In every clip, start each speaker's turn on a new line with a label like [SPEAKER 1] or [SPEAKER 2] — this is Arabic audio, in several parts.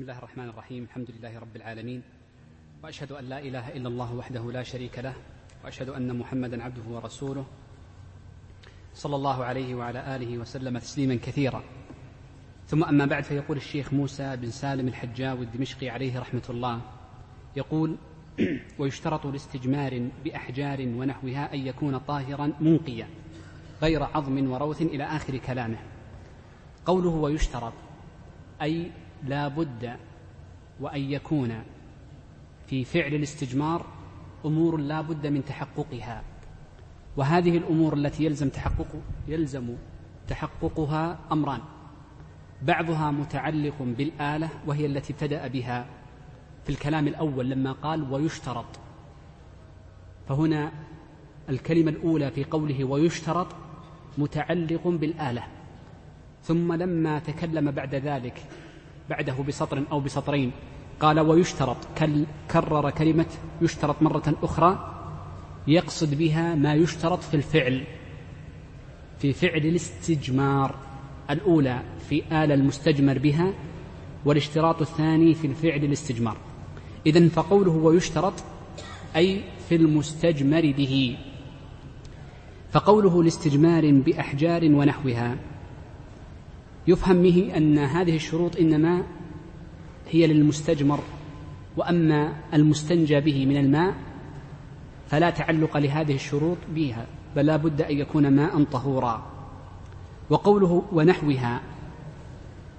[SPEAKER 1] بسم الله الرحمن الرحيم. الحمد لله رب العالمين. وأشهد أن لا إله إلا الله وحده لا شريك له وأشهد أن محمدا عبده ورسوله صلى الله عليه وعلى آله وسلم تسليما كثيرا. ثم أما بعد فيقول الشيخ موسى بن سالم الحجاوي الدمشقي عليه رحمة الله يقول ويشترط لاستجمار بأحجار ونحوها أن يكون طاهرا منقيا غير عظم وروث إلى آخر كلامه. قوله ويشترط أي لا بد وأن يكون في فعل الاستجمار أمور لا بد من تحققها. وهذه الأمور التي يلزم تحقق يلزم تحققها أمران. بعضها متعلق بالآلة وهي التي ابتدأ بها في الكلام الأول لما قال ويشترط. فهنا الكلمة الأولى في قوله ويشترط متعلق بالآلة. ثم لما تكلم بعد ذلك بعده بسطر أو بسطرين. قال ويشترط كرر كلمة يشترط مرة أخرى. يقصد بها ما يشترط في الفعل في فعل الاستجمار الأولى في آلة المستجمر بها والاشتراط الثاني في الفعل الاستجمار. إذا فقوله ويشترط أي في المستجمر به. فقوله لاستجمار بأحجار ونحوها يفهم به أن هذه الشروط إنما هي للمستجمر وأما المستنجى به من الماء فلا تعلق لهذه الشروط بها بل لا بد أن يكون ماء طهورا. وقوله ونحوها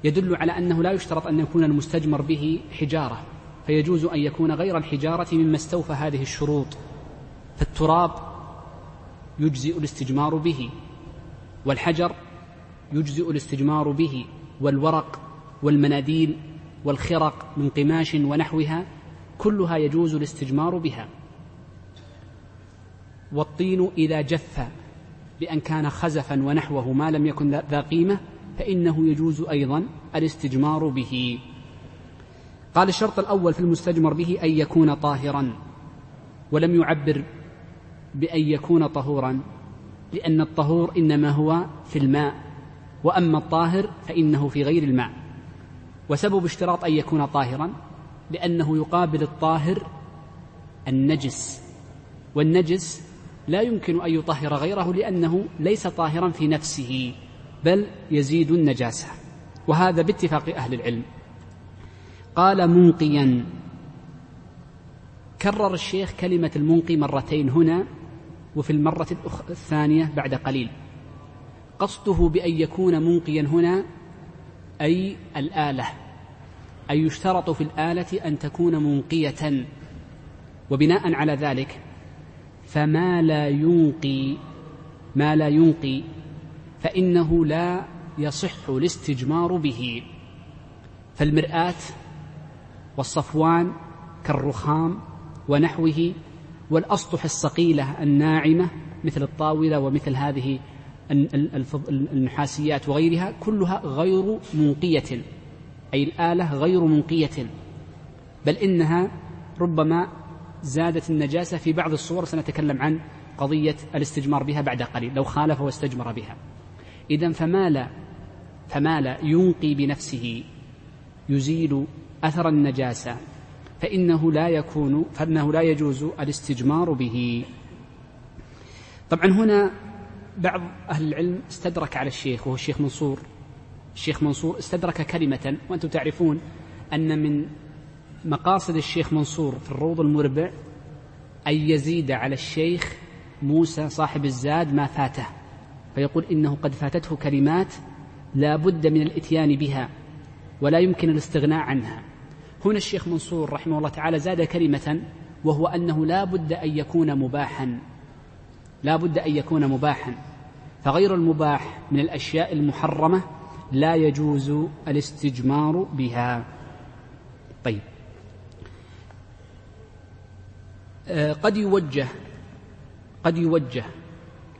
[SPEAKER 1] يدل على أنه لا يشترط أن يكون المستجمر به حجارة فيجوز أن يكون غير الحجارة مما استوفى هذه الشروط فالتراب يجزئ الاستجمار به والحجر يجزئ الاستجمار به والورق والمناديل والخرق من قماش ونحوها كلها يجوز الاستجمار بها. والطين إذا جف بأن كان خزفا ونحوه ما لم يكن ذا قيمة فإنه يجوز أيضا الاستجمار به. قال الشرط الأول في المستجمر به أن يكون طاهرا ولم يعبر بأن يكون طهورا لأن الطهور إنما هو في الماء. وأما الطاهر فإنه في غير الماء. وسبب اشتراط أن يكون طاهرا لأنه يقابل الطاهر النجس. والنجس لا يمكن أن يطهر غيره لأنه ليس طاهرا في نفسه بل يزيد النجاسة. وهذا باتفاق أهل العلم. قال منقيا. كرر الشيخ كلمة المنقي مرتين هنا وفي المرة الثانية بعد قليل. قصده بأن يكون منقيا هنا أي الآلة أي يشترط في الآلة أن تكون منقية. وبناء على ذلك فما لا ينقي ما لا ينقي فإنه لا يصح الاستجمار به. فالمرآة والصفوان كالرخام ونحوه والأسطح الصقيلة الناعمة مثل الطاولة ومثل هذه النحاسيات وغيرها كلها غير منقية أي الآلة غير منقية. بل إنها ربما زادت النجاسة في بعض الصور سنتكلم عن قضية الاستجمار بها بعد قليل لو خالف واستجمر بها. إذا فما لا ينقي بنفسه يزيل أثر النجاسة فإنه لا يكون فإنه لا يجوز الاستجمار به. طبعا هنا بعض أهل العلم استدرك على الشيخ وهو الشيخ منصور. الشيخ منصور استدرك كلمة وأنتم تعرفون أن من مقاصد الشيخ منصور في الروض المربع أن يزيد على الشيخ موسى صاحب الزاد ما فاته. فيقول إنه قد فاتته كلمات لا بد من الإتيان بها ولا يمكن الاستغناء عنها. هنا الشيخ منصور رحمه الله تعالى زاد كلمة وهو أنه لا بد أن يكون مباحا. لا بد أن يكون مباحا. فغير المباح من الأشياء المحرمة لا يجوز الاستجمار بها. طيب. آه، قد يوجه قد يوجه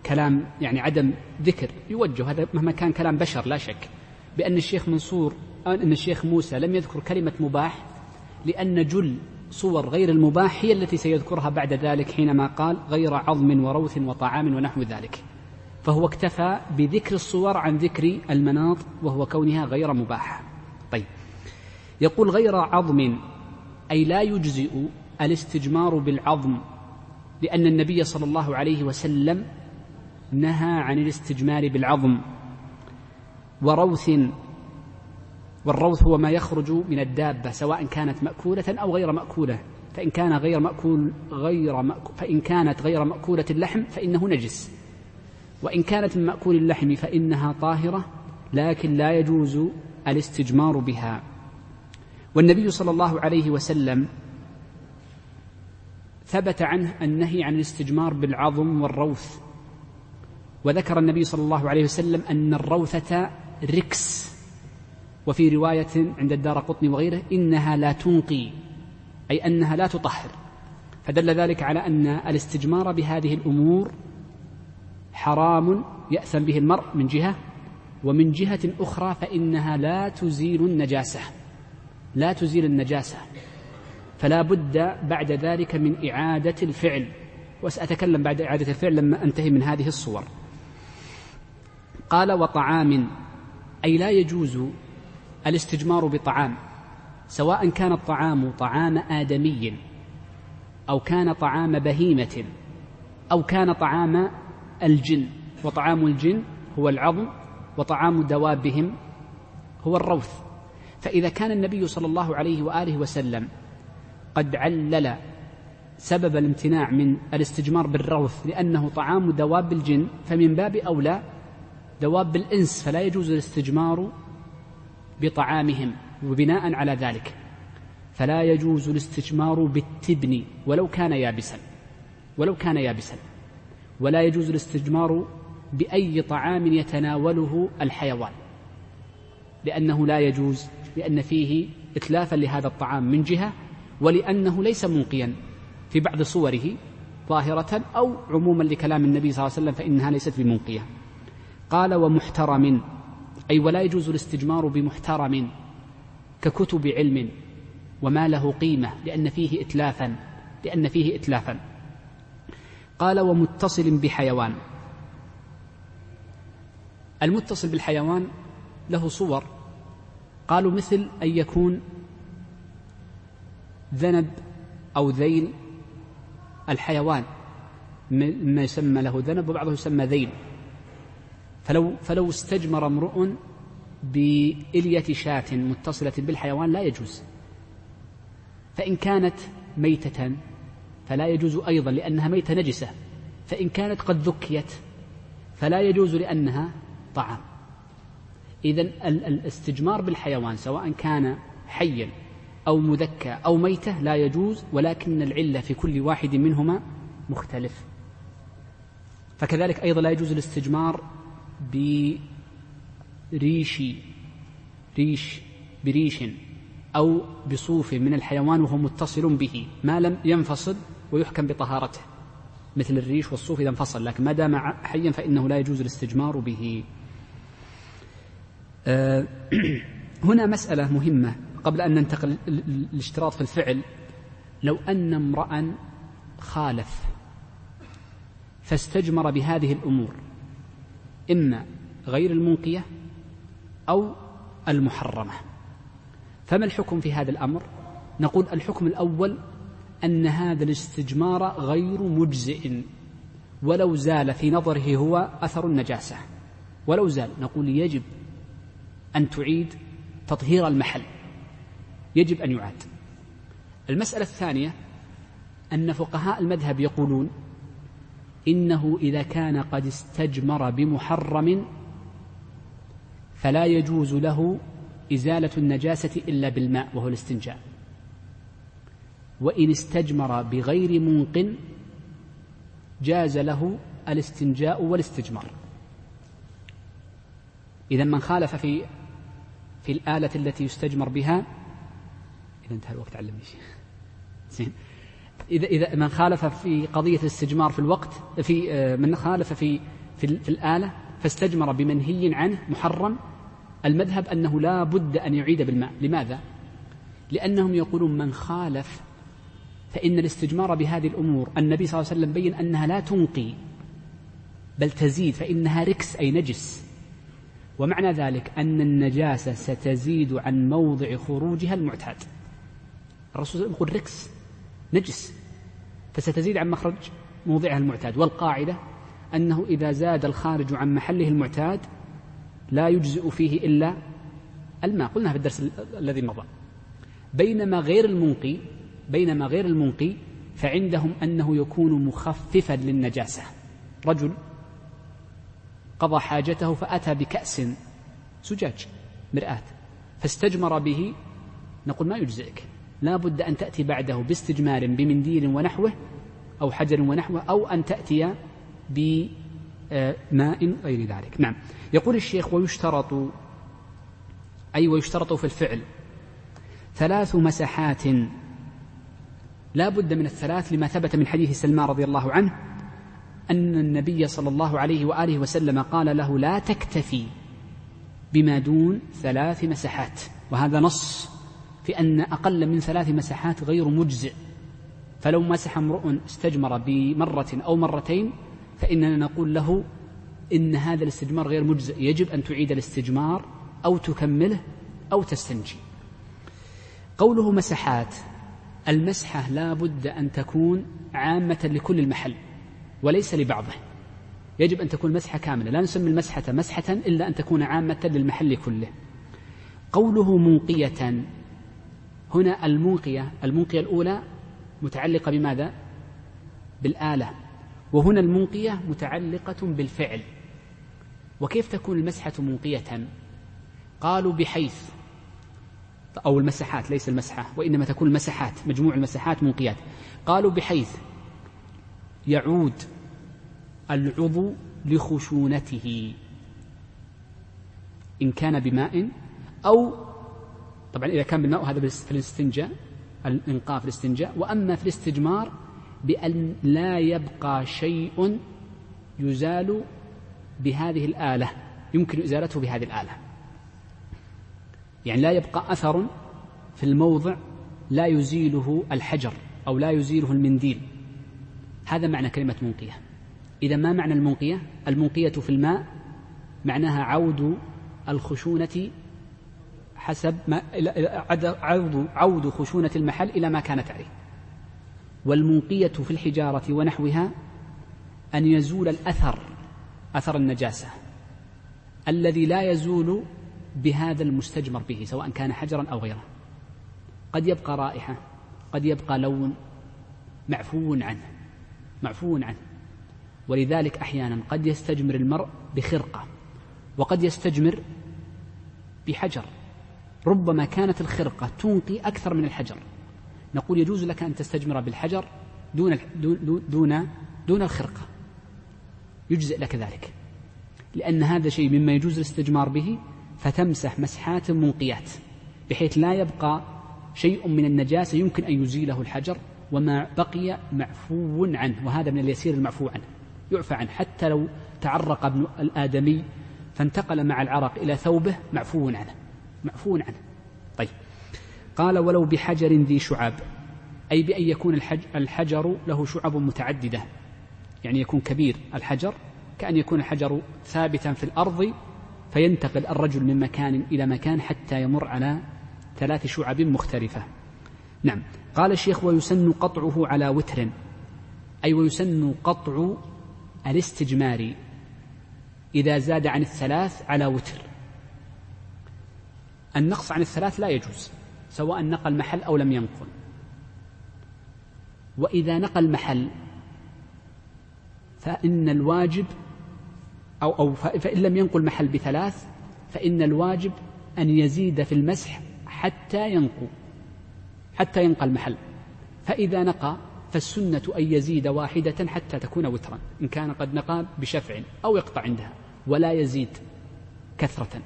[SPEAKER 1] كلام يعني عدم ذكر. يوجه هذا مهما كان كلام بشر لا شك. بأن الشيخ منصور أن الشيخ موسى لم يذكر كلمة مباح لأن جل صور غير المباح هي التي سيذكرها بعد ذلك حينما قال غير عظم وروث وطعام ونحو ذلك. فهو اكتفى بذكر الصور عن ذكر المناط وهو كونها غير مباحة طيب. يقول غير عظم أي لا يجزئ الاستجمار بالعظم لأن النبي صلى الله عليه وسلم نهى عن الاستجمار بالعظم. وروث والروث هو ما يخرج من الدابة سواء كانت مأكولة أو غير مأكولة. فإن كان غير مأكول غير مأكول فإن كانت غير مأكولة اللحم فإنه نجس. وإن كانت من مأكول اللحم فإنها طاهرة لكن لا يجوز الاستجمار بها. والنبي صلى الله عليه وسلم ثبت عنه النهي عن الاستجمار بالعظم والروث. وذكر النبي صلى الله عليه وسلم أن الروثة ركس. وفي رواية عند الدار قطني وغيره إنها لا تنقي أي أنها لا تطهر. فدل ذلك على أن الاستجمار بهذه الأمور حرام يأثم به المرء من جهة ومن جهة أخرى فإنها لا تزيل النجاسة. لا تزيل النجاسة. فلا بد بعد ذلك من إعادة الفعل. وسأتكلم بعد إعادة الفعل لما أنتهي من هذه الصور. قال وطعام أي لا يجوز الاستجمار بطعام سواء كان الطعام طعام آدمي أو كان طعام بهيمة أو كان طعام الجن وطعام الجن هو العظم وطعام دوابهم هو الروث. فإذا كان النبي صلى الله عليه وآله وسلم قد علل سبب الامتناع من الاستجمار بالروث لأنه طعام دواب الجن فمن باب أولى دواب الإنس فلا يجوز الاستجمار بطعامهم وبناء على ذلك. فلا يجوز الاستجمار بالتبن ولو كان يابسا ولو كان يابسا. ولا يجوز الاستجمار بأي طعام يتناوله الحيوان لأنه لا يجوز لأن فيه إتلافا لهذا الطعام من جهة ولأنه ليس منقيا في بعض صوره ظاهرة أو عموما لكلام النبي صلى الله عليه وسلم فإنها ليست بمنقية. قال ومحترم أي ولا يجوز الاستجمار بمحترم ككتب علم وما له قيمة لأن فيه إتلافا لأن فيه إتلافا. قال ومتصل بحيوان. المتصل بالحيوان له صور. قالوا مثل أن يكون ذنب أو ذيل الحيوان. ما يسمى له ذنب وبعضه يسمى ذيل. فلو فلو استجمر امرؤ بإلية شاة متصلة بالحيوان لا يجوز. فإن كانت ميتة فلا يجوز أيضا لأنها ميتة نجسة. فإن كانت قد ذكيت فلا يجوز لأنها طعام. إذا الاستجمار بالحيوان سواء كان حيا أو مذكى أو ميتة لا يجوز ولكن العلة في كل واحد منهما مختلف. فكذلك أيضا لا يجوز الاستجمار بريش ريش بريش أو بصوف من الحيوان وهو متصل به ما لم ينفصل ويحكم بطهارته. مثل الريش والصوف إذا انفصل لكن ما دام حيا فإنه لا يجوز الاستجمار به. آه، هنا مسألة مهمة قبل أن ننتقل الاشتراط في الفعل. لو أن امرأ خالف فاستجمر بهذه الأمور. إما غير المنقية أو المحرمة. فما الحكم في هذا الأمر؟ نقول الحكم الأول أن هذا الاستجمار غير مجزئ ولو زال في نظره هو أثر النجاسة. ولو زال نقول يجب أن تعيد تطهير المحل. يجب أن يعاد. المسألة الثانية أن فقهاء المذهب يقولون إنه إذا كان قد استجمر بمحرم فلا يجوز له إزالة النجاسة إلا بالماء وهو الاستنجاء. وإن استجمر بغير منق جاز له الاستنجاء والاستجمار. إذا من خالف في في الآلة التي يستجمر بها إذا انتهى الوقت علمني. زين. إذا إذا من خالف في قضية الاستجمار في الوقت في آه، من خالف في في, في الآلة فاستجمر بمنهي عنه محرم. المذهب أنه لا بد أن يعيد بالماء. لماذا؟ لأنهم يقولون من خالف فإن الاستجمار بهذه الأمور النبي صلى الله عليه وسلم بين أنها لا تنقي بل تزيد فإنها ركس أي نجس. ومعنى ذلك أن النجاسة ستزيد عن موضع خروجها المعتاد. الرسول يقول ركس. نجس. فستزيد عن مخرج موضعها المعتاد والقاعدة أنه إذا زاد الخارج عن محله المعتاد لا يجزئ فيه إلا الماء. قلنا في الدرس الذي مضى. بينما غير المنقي بينما غير المنقي فعندهم أنه يكون مخففا للنجاسة. رجل قضى حاجته فأتى بكأس زجاج مرآة فاستجمر به نقول ما يجزئك. لا بد أن تأتي بعده باستجمار بمنديل ونحوه أو حجر ونحوه أو أن تأتي بماء غير ذلك. نعم. يقول الشيخ ويشترط أي ويشترط في الفعل ثلاث مسحات لا بد من الثلاث لما ثبت من حديث سلمان رضي الله عنه أن النبي صلى الله عليه وآله وسلم قال له لا تكتفي بما دون ثلاث مسحات وهذا نص في أن أقل من ثلاث مسحات غير مجزئ. فلو مسح امرؤ استجمر بمرة أو مرتين فإننا نقول له إن هذا الاستجمار غير مجزئ. يجب أن تعيد الاستجمار أو تكمله أو تستنجي. قوله مسحات المسحة لا بد أن تكون عامة لكل المحل وليس لبعضه. يجب أن تكون مسحة كاملة. لا نسمي المسحة مسحة إلا أن تكون عامة للمحل كله. قوله منقية هنا المنقية المنقية الأولى متعلقة بماذا؟ بالآلة. وهنا المنقية متعلقة بالفعل. وكيف تكون المسحة منقية؟ قالوا بحيث. أو المسحات ليس المسحة وإنما تكون المسحات مجموع المسحات منقيات. قالوا بحيث. يعود العضو لخشونته. إن كان بماء أو طبعا إذا كان بالماء هذا في الاستنجاء الإنقاء في الاستنجاء. وأما في الاستجمار بأن لا يبقى شيء يزال بهذه الآلة يمكن إزالته بهذه الآلة. يعني لا يبقى أثر في الموضع لا يزيله الحجر أو لا يزيله المنديل. هذا معنى كلمة منقية. إذا ما معنى المنقية؟ المنقية في الماء معناها عود الخشونة حسب ما عود عود خشونة المحل إلى ما كانت عليه. والمنقية في الحجارة ونحوها أن يزول الأثر أثر النجاسة الذي لا يزول بهذا المستجمر به سواء كان حجرا أو غيره. قد يبقى رائحة قد يبقى لون معفو عنه معفو عنه. ولذلك أحيانا قد يستجمر المرء بخرقة وقد يستجمر بحجر. ربما كانت الخرقة تنقي أكثر من الحجر. نقول يجوز لك أن تستجمر بالحجر دون دون دون, دون الخرقة. يجزئ لك ذلك. لأن هذا شيء مما يجوز الاستجمار به فتمسح مسحات منقيات بحيث لا يبقى شيء من النجاسة يمكن أن يزيله الحجر وما بقي معفو عنه وهذا من اليسير المعفو عنه. يعفى عنه. حتى لو تعرق ابن الآدمي فانتقل مع العرق إلى ثوبه معفو عنه. معفو عنه. طيب. قال ولو بحجر ذي شعاب أي بأن يكون الحجر له شعب متعددة. يعني يكون كبير الحجر كأن يكون الحجر ثابتا في الأرض فينتقل الرجل من مكان إلى مكان حتى يمر على ثلاث شعب مختلفة. نعم. قال الشيخ ويسن قطعه على وتر أي ويسن قطع الاستجمار إذا زاد عن الثلاث على وتر. النقص عن الثلاث لا يجوز سواء نقل محل أو لم ينقل. وإذا نقل محل فإن الواجب أو أو فإن لم ينقل محل بثلاث فإن الواجب أن يزيد في المسح حتى ينقو حتى ينقى المحل فإذا نقى فالسنة أن يزيد واحدة حتى تكون وترا إن كان قد نقى بشفع أو يقطع عندها ولا يزيد كثرة.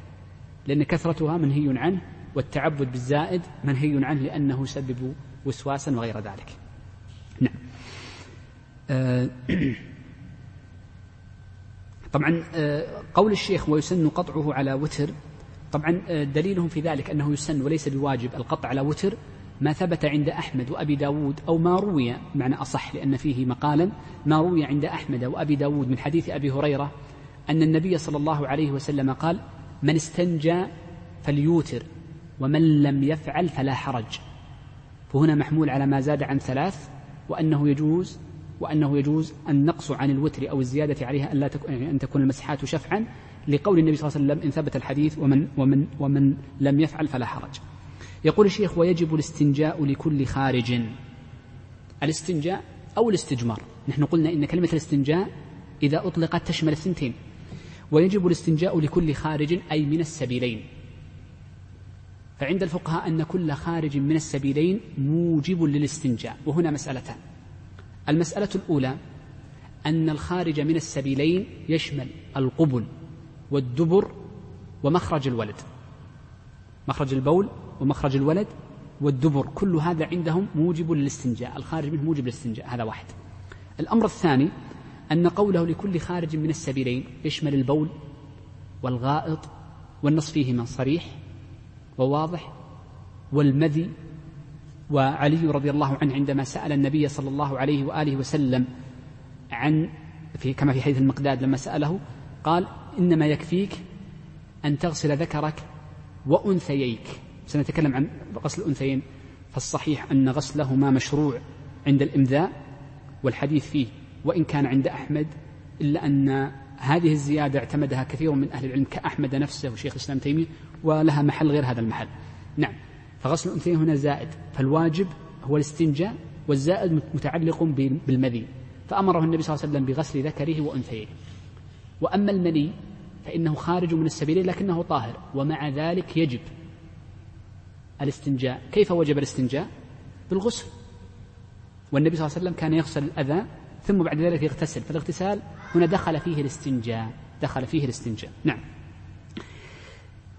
[SPEAKER 1] لأن كثرتها منهي عنه والتعبد بالزائد منهي عنه لأنه يسبب وسواسا وغير ذلك. نعم. آه، طبعا آه، قول الشيخ ويسن قطعه على وتر. طبعا آه، دليلهم في ذلك أنه يسن وليس بواجب القطع على وتر ما ثبت عند أحمد وأبي داود أو ما روي معنى أصح لأن فيه مقالا ما روي عند أحمد وأبي داود من حديث أبي هريرة أن النبي صلى الله عليه وسلم قال من استنجى فليوتر ومن لم يفعل فلا حرج. فهنا محمول على ما زاد عن ثلاث وأنه يجوز وأنه يجوز النقص عن الوتر أو الزيادة عليها أن, لا تكون أن تكون المسحات شفعا لقول النبي صلى الله عليه وسلم إن ثبت الحديث ومن, ومن, ومن لم يفعل فلا حرج. يقول الشيخ ويجب الاستنجاء لكل خارج. الاستنجاء أو الاستجمار. نحن قلنا إن كلمة الاستنجاء إذا أطلقت تشمل الثنتين. ويجب الاستنجاء لكل خارج أي من السبيلين. فعند الفقهاء أن كل خارج من السبيلين موجب للاستنجاء. وهنا مسألتان. المسألة الأولى أن الخارج من السبيلين يشمل القبل والدبر ومخرج الولد. مخرج البول ومخرج الولد والدبر كل هذا عندهم موجب للاستنجاء. الخارج منه موجب للاستنجاء. هذا واحد. الأمر الثاني أن قوله لكل خارج من السبيلين يشمل البول والغائط والنص فيهما صريح وواضح والمذي وعلي رضي الله عنه عندما سأل النبي صلى الله عليه وآله وسلم عن في كما في حديث المقداد لما سأله قال إنما يكفيك أن تغسل ذكرك وأنثييك. سنتكلم عن غسل الأنثيين فالصحيح أن غسلهما مشروع عند الإمذاء والحديث فيه وإن كان عند أحمد إلا أن هذه الزيادة اعتمدها كثير من أهل العلم كأحمد نفسه وشيخ الإسلام تيمية ولها محل غير هذا المحل. نعم فغسل الأنثيين هنا زائد فالواجب هو الاستنجاء والزائد متعلق بالمذي. فأمره النبي صلى الله عليه وسلم بغسل ذكره وأنثيه. وأما المني فإنه خارج من السبيل لكنه طاهر ومع ذلك يجب الاستنجاء. كيف وجب الاستنجاء؟ بالغسل. والنبي صلى الله عليه وسلم كان يغسل الأذى ثم بعد ذلك يغتسل. فالاغتسال هنا دخل فيه الاستنجاء. دخل فيه الاستنجاء. نعم.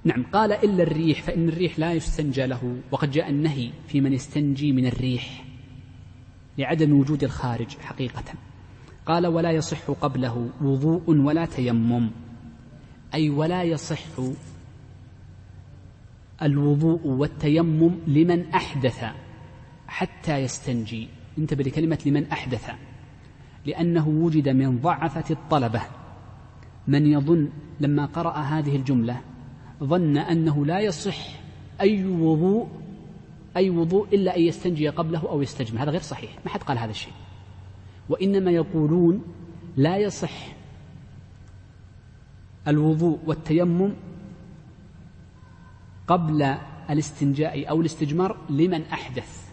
[SPEAKER 1] نعم. قال إلا الريح فإن الريح لا يستنجى له. وقد جاء النهي في من يستنجي من الريح لعدم وجود الخارج حقيقة. قال ولا يصح قبله وضوء ولا تيمم. أي ولا يصح الوضوء والتيمم لمن أحدث حتى يستنجي. انتبه لكلمة لمن أحدث. لأنه وجد من ضعفة الطلبة. من يظن لما قرأ هذه الجملة ظن أنه لا يصح أي وضوء أي وضوء إلا أن يستنجي قبله أو يستجمع. هذا غير صحيح ما حد قال هذا الشيء. وإنما يقولون لا يصح الوضوء والتيمم قبل الاستنجاء أو الاستجمار لمن أحدث.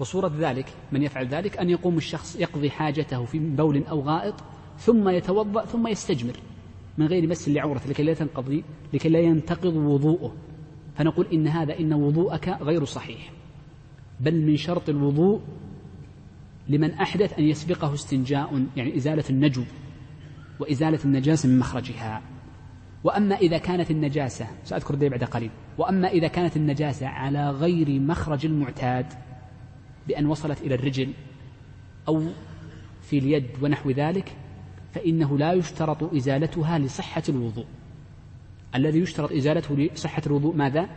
[SPEAKER 1] وصورة ذلك من يفعل ذلك أن يقوم الشخص يقضي حاجته في بول أو غائط ثم يتوضأ ثم يستجمر من غير مس لعورته لكي لا تنقضي لكي لا ينتقض وضوءه. فنقول إن هذا إن وضوءك غير صحيح. بل من شرط الوضوء لمن أحدث أن يسبقه استنجاء يعني إزالة النجو وإزالة النجاسة من مخرجها. وأما إذا كانت النجاسة سأذكر ذلك بعد قليل وأما إذا كانت النجاسة على غير مخرج المعتاد بأن وصلت إلى الرجل أو في اليد ونحو ذلك فإنه لا يشترط إزالتها لصحة الوضوء. الذي يشترط إزالته لصحة الوضوء ماذا؟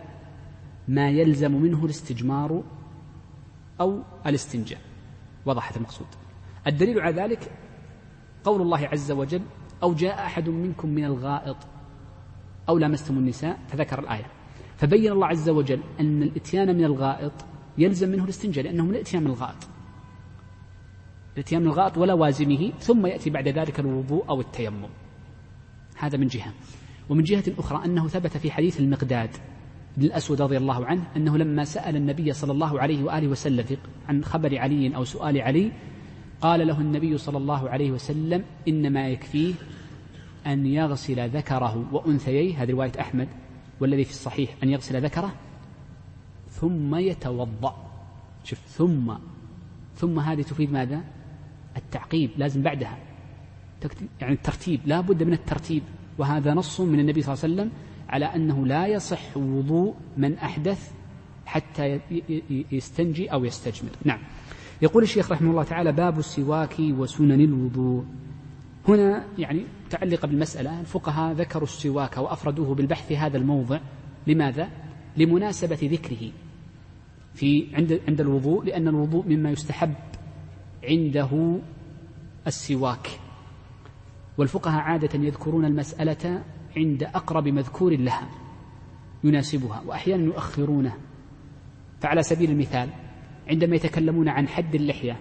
[SPEAKER 1] ما يلزم منه الاستجمار أو الاستنجاء. وضحت المقصود. الدليل على ذلك قول الله عز وجل أو جاء أحد منكم من الغائط أو لامستم النساء فذكر الآية. فبين الله عز وجل أن الإتيان من الغائط يلزم منه الاستنجاء لأنه من الإتيان من الغائط الاتيان من الغائط ولوازمه ثم يأتي بعد ذلك الوضوء أو التيمم. هذا من جهة. ومن جهة أخرى أنه ثبت في حديث المقداد بن الأسود رضي الله عنه أنه لما سأل النبي صلى الله عليه وآله وسلم عن خبر علي أو سؤال علي قال له النبي صلى الله عليه وسلم إنما يكفيه أن يغسل ذكره وأنثييه. هذه رواية أحمد والذي في الصحيح أن يغسل ذكره ثم يتوضأ. شوف ثم ثم هذه تفيد ماذا؟ التعقيب لازم بعدها. يعني الترتيب لا بد من الترتيب. وهذا نص من النبي صلى الله عليه وسلم على أنه لا يصح وضوء من أحدث حتى يستنجي أو يستجمر. نعم. يقول الشيخ رحمه الله تعالى باب السواك وسنن الوضوء. هنا يعني متعلقة بالمسألة الفقهاء ذكروا السواك وأفردوه بالبحث هذا الموضع. لماذا؟ لمناسبة ذكره. في عند عند الوضوء لأن الوضوء مما يستحب عنده السواك. والفقهاء عادة يذكرون المسألة عند أقرب مذكور لها يناسبها وأحيانا يؤخرونه. فعلى سبيل المثال عندما يتكلمون عن حد اللحية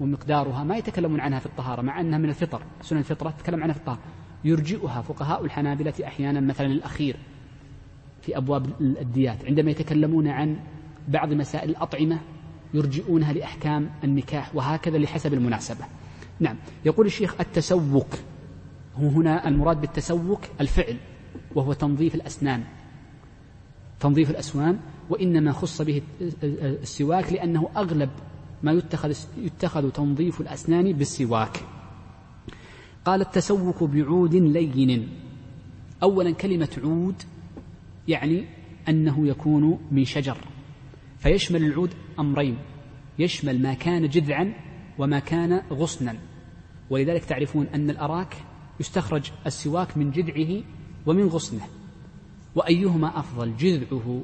[SPEAKER 1] ومقدارها ما يتكلمون عنها في الطهارة مع أنها من الفطر سنن الفطرة تتكلم عنها في الطهارة يرجئها فقهاء الحنابلة أحيانا مثلا الأخير في أبواب الديات عندما يتكلمون عن بعض مسائل الأطعمة يرجئونها لأحكام النكاح وهكذا لحسب المناسبة. نعم يقول الشيخ التسوك هو هنا المراد بالتسوك الفعل وهو تنظيف الأسنان. تنظيف الأسنان وإنما خص به السواك لأنه أغلب ما يتخذ, يتخذ تنظيف الأسنان بالسواك. قال التسوك بعود لين. أولا كلمة عود يعني أنه يكون من شجر. فيشمل العود أمرين. يشمل ما كان جذعا وما كان غصنا. ولذلك تعرفون أن الأراك يستخرج السواك من جذعه ومن غصنه. وأيهما أفضل جذعه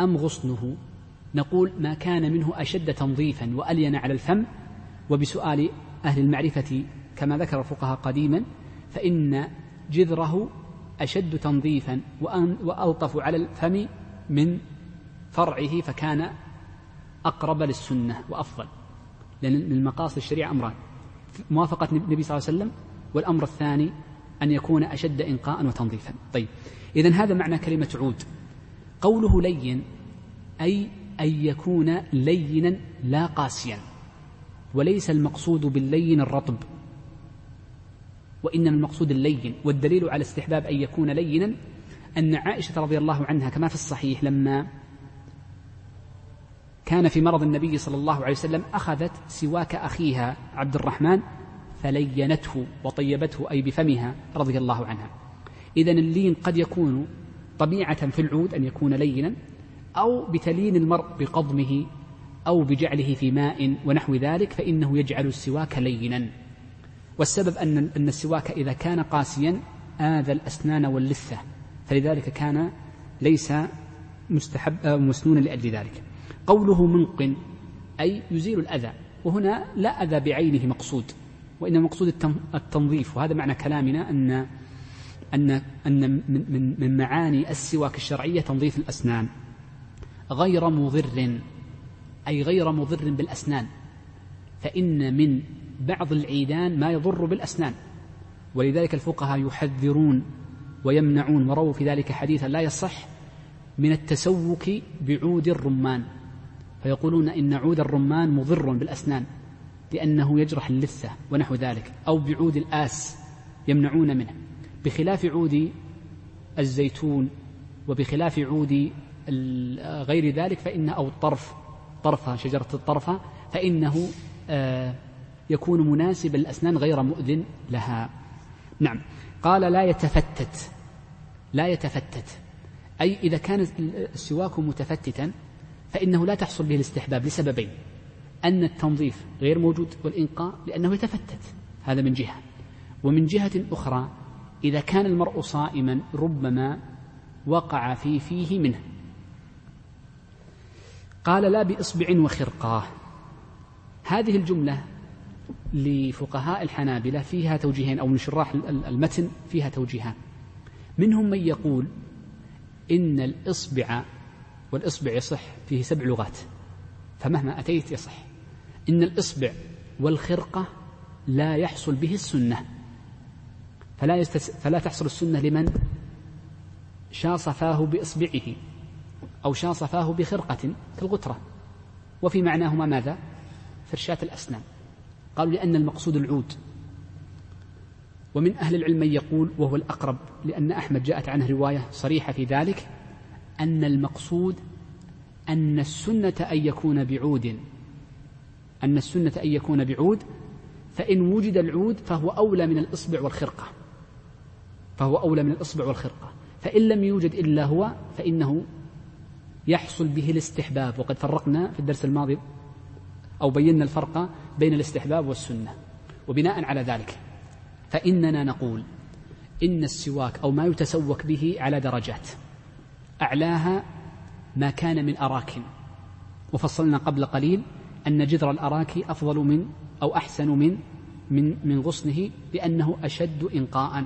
[SPEAKER 1] أم غصنه؟ نقول ما كان منه أشد تنظيفا وألين على الفم. وبسؤال أهل المعرفة كما ذكر الفقهاء قديما فإن جذره أشد تنظيفا وألطف على الفم من فرعه فكان أقرب للسنة وأفضل. لأن من مقاصد الشريعة أمران. موافقة النبي صلى الله عليه وسلم والأمر الثاني أن يكون أشد إنقاء وتنظيفا. طيب إذا هذا معنى كلمة عود. قوله لين أي أن يكون لينا لا قاسيا. وليس المقصود باللين الرطب. وإنما المقصود اللين. والدليل على استحباب أن يكون لينا أن عائشة رضي الله عنها كما في الصحيح لما كان في مرض النبي صلى الله عليه وسلم أخذت سواك أخيها عبد الرحمن فلينته وطيبته أي بفمها رضي الله عنها. إذا اللين قد يكون طبيعة في العود أن يكون لينا أو بتلين المرء بقضمه أو بجعله في ماء ونحو ذلك فإنه يجعل السواك لينا. والسبب أن أن السواك إذا كان قاسيا آذى الأسنان واللثة فلذلك كان ليس مستحب آه، مسنونا لأجل ذلك. قوله منق أي يزيل الأذى وهنا لا أذى بعينه مقصود وإنما مقصود التنظيف وهذا معنى كلامنا أن أن أن من, من, من معاني السواك الشرعية تنظيف الأسنان. غير مضر أي غير مضر بالأسنان فإن من بعض العيدان ما يضر بالأسنان. ولذلك الفقهاء يحذرون ويمنعون ورووا في ذلك حديثا لا يصح من التسوك بعود الرمان. فيقولون إن عود الرمان مضر بالأسنان لأنه يجرح اللثة ونحو ذلك أو بعود الآس يمنعون منه. بخلاف عود الزيتون وبخلاف عود غير ذلك فإن أو الطرف طرفة شجرة الطرفة فإنه آه، يكون مناسبا للأسنان غير مؤذن لها. نعم. قال لا يتفتت لا يتفتت. أي إذا كان السواك متفتتا فإنه لا تحصل به الاستحباب لسببين. أن التنظيف غير موجود والإنقاء لأنه يتفتت. هذا من جهة. ومن جهة أخرى إذا كان المرء صائما ربما وقع في فيه منه. قال لا بإصبع وخرقاه. هذه الجملة لفقهاء الحنابلة فيها توجيهين أو من شراح المتن فيها توجيهان. منهم من يقول إن الإصبع والإصبع يصح فيه سبع لغات فمهما أتيت يصح. إن الإصبع والخرقة لا يحصل به السنة فلا, يستس فلا تحصل السنة لمن شاص فاه بإصبعه أو شاص فاه بخرقة كالغترة. وفي معناهما ماذا؟ فرشاة الأسنان. قالوا لأن المقصود العود. ومن أهل العلم من يقول وهو الأقرب لأن أحمد جاءت عنه رواية صريحة في ذلك أن المقصود أن السنة أن يكون بعود. أن السنة أن يكون بعود فإن وجد العود فهو أولى من الإصبع والخرقة. فهو أولى من الإصبع والخرقة. فإن لم يوجد إلا هو فإنه يحصل به الاستحباب. وقد فرقنا في الدرس الماضي أو بينا الفرق بين الاستحباب والسنة. وبناء على ذلك فإننا نقول إن السواك أو ما يتسوك به على درجات. أعلاها ما كان من أراك وفصلنا قبل قليل أن جذر الأراك أفضل من أو أحسن من من من غصنه لأنه أشد إنقاء.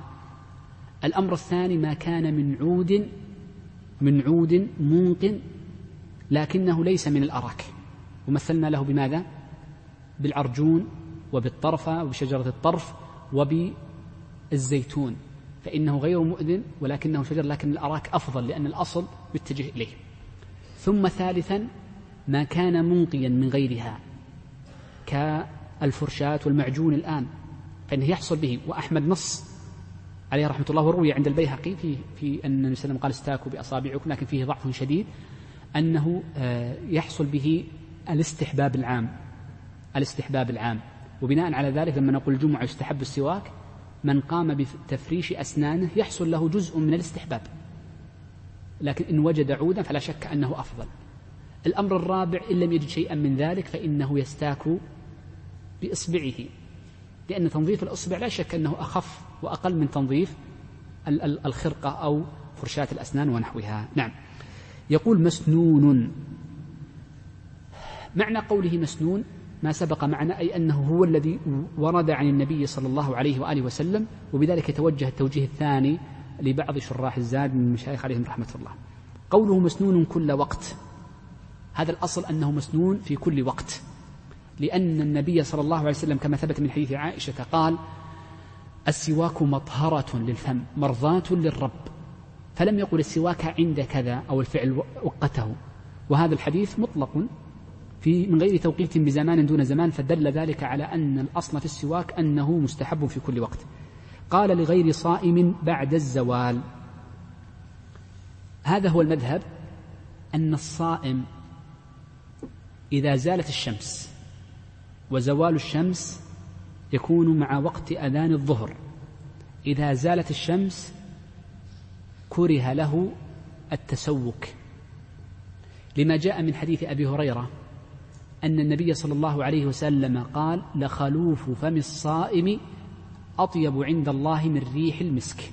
[SPEAKER 1] الأمر الثاني ما كان من عود من عود منق لكنه ليس من الأرك ومثلنا له بماذا؟ بالعرجون وبالطرفة وبشجرة الطرف وبالزيتون. فإنه غير مؤذن ولكنه شجر لكن الأراك أفضل لأن الأصل يتجه إليه. ثم ثالثا ما كان منقيا من غيرها كالفرشاة والمعجون الآن فإنه يحصل به. وأحمد نص عليه رحمة الله وروي عند البيهقي في في أن النبي صلى الله عليه وسلم قال استاكوا بأصابعكم لكن فيه ضعف شديد أنه آه، يحصل به الاستحباب العام الاستحباب العام. وبناء على ذلك لما نقول الجمعة يستحب السواك من قام بتفريش أسنانه يحصل له جزء من الاستحباب. لكن إن وجد عودا فلا شك أنه أفضل. الأمر الرابع إن لم يجد شيئا من ذلك فإنه يستاك بإصبعه. لأن تنظيف الإصبع لا شك أنه أخف وأقل من تنظيف الخرقة أو فرشاة الأسنان ونحوها. نعم. يقول مسنون. معنى قوله مسنون ما سبق معنا أي أنه هو الذي ورد عن النبي صلى الله عليه وآله وسلم وبذلك يتوجه التوجيه الثاني لبعض شراح الزاد من المشايخ عليهم رحمة الله. قوله مسنون كل وقت. هذا الأصل أنه مسنون في كل وقت. لأن النبي صلى الله عليه وسلم كما ثبت من حديث عائشة قال السواك مطهرة للفم مرضاة للرب. فلم يقل السواك عند كذا أو الفعل وقته. وهذا الحديث مطلق في من غير توقيت بزمان دون زمان فدل ذلك على أن الأصل في السواك أنه مستحب في كل وقت. قال لغير صائم بعد الزوال. هذا هو المذهب أن الصائم إذا زالت الشمس وزوال الشمس يكون مع وقت أذان الظهر. إذا زالت الشمس كره له التسوك. لما جاء من حديث أبي هريرة أن النبي صلى الله عليه وسلم قال لخلوف فم الصائم أطيب عند الله من ريح المسك.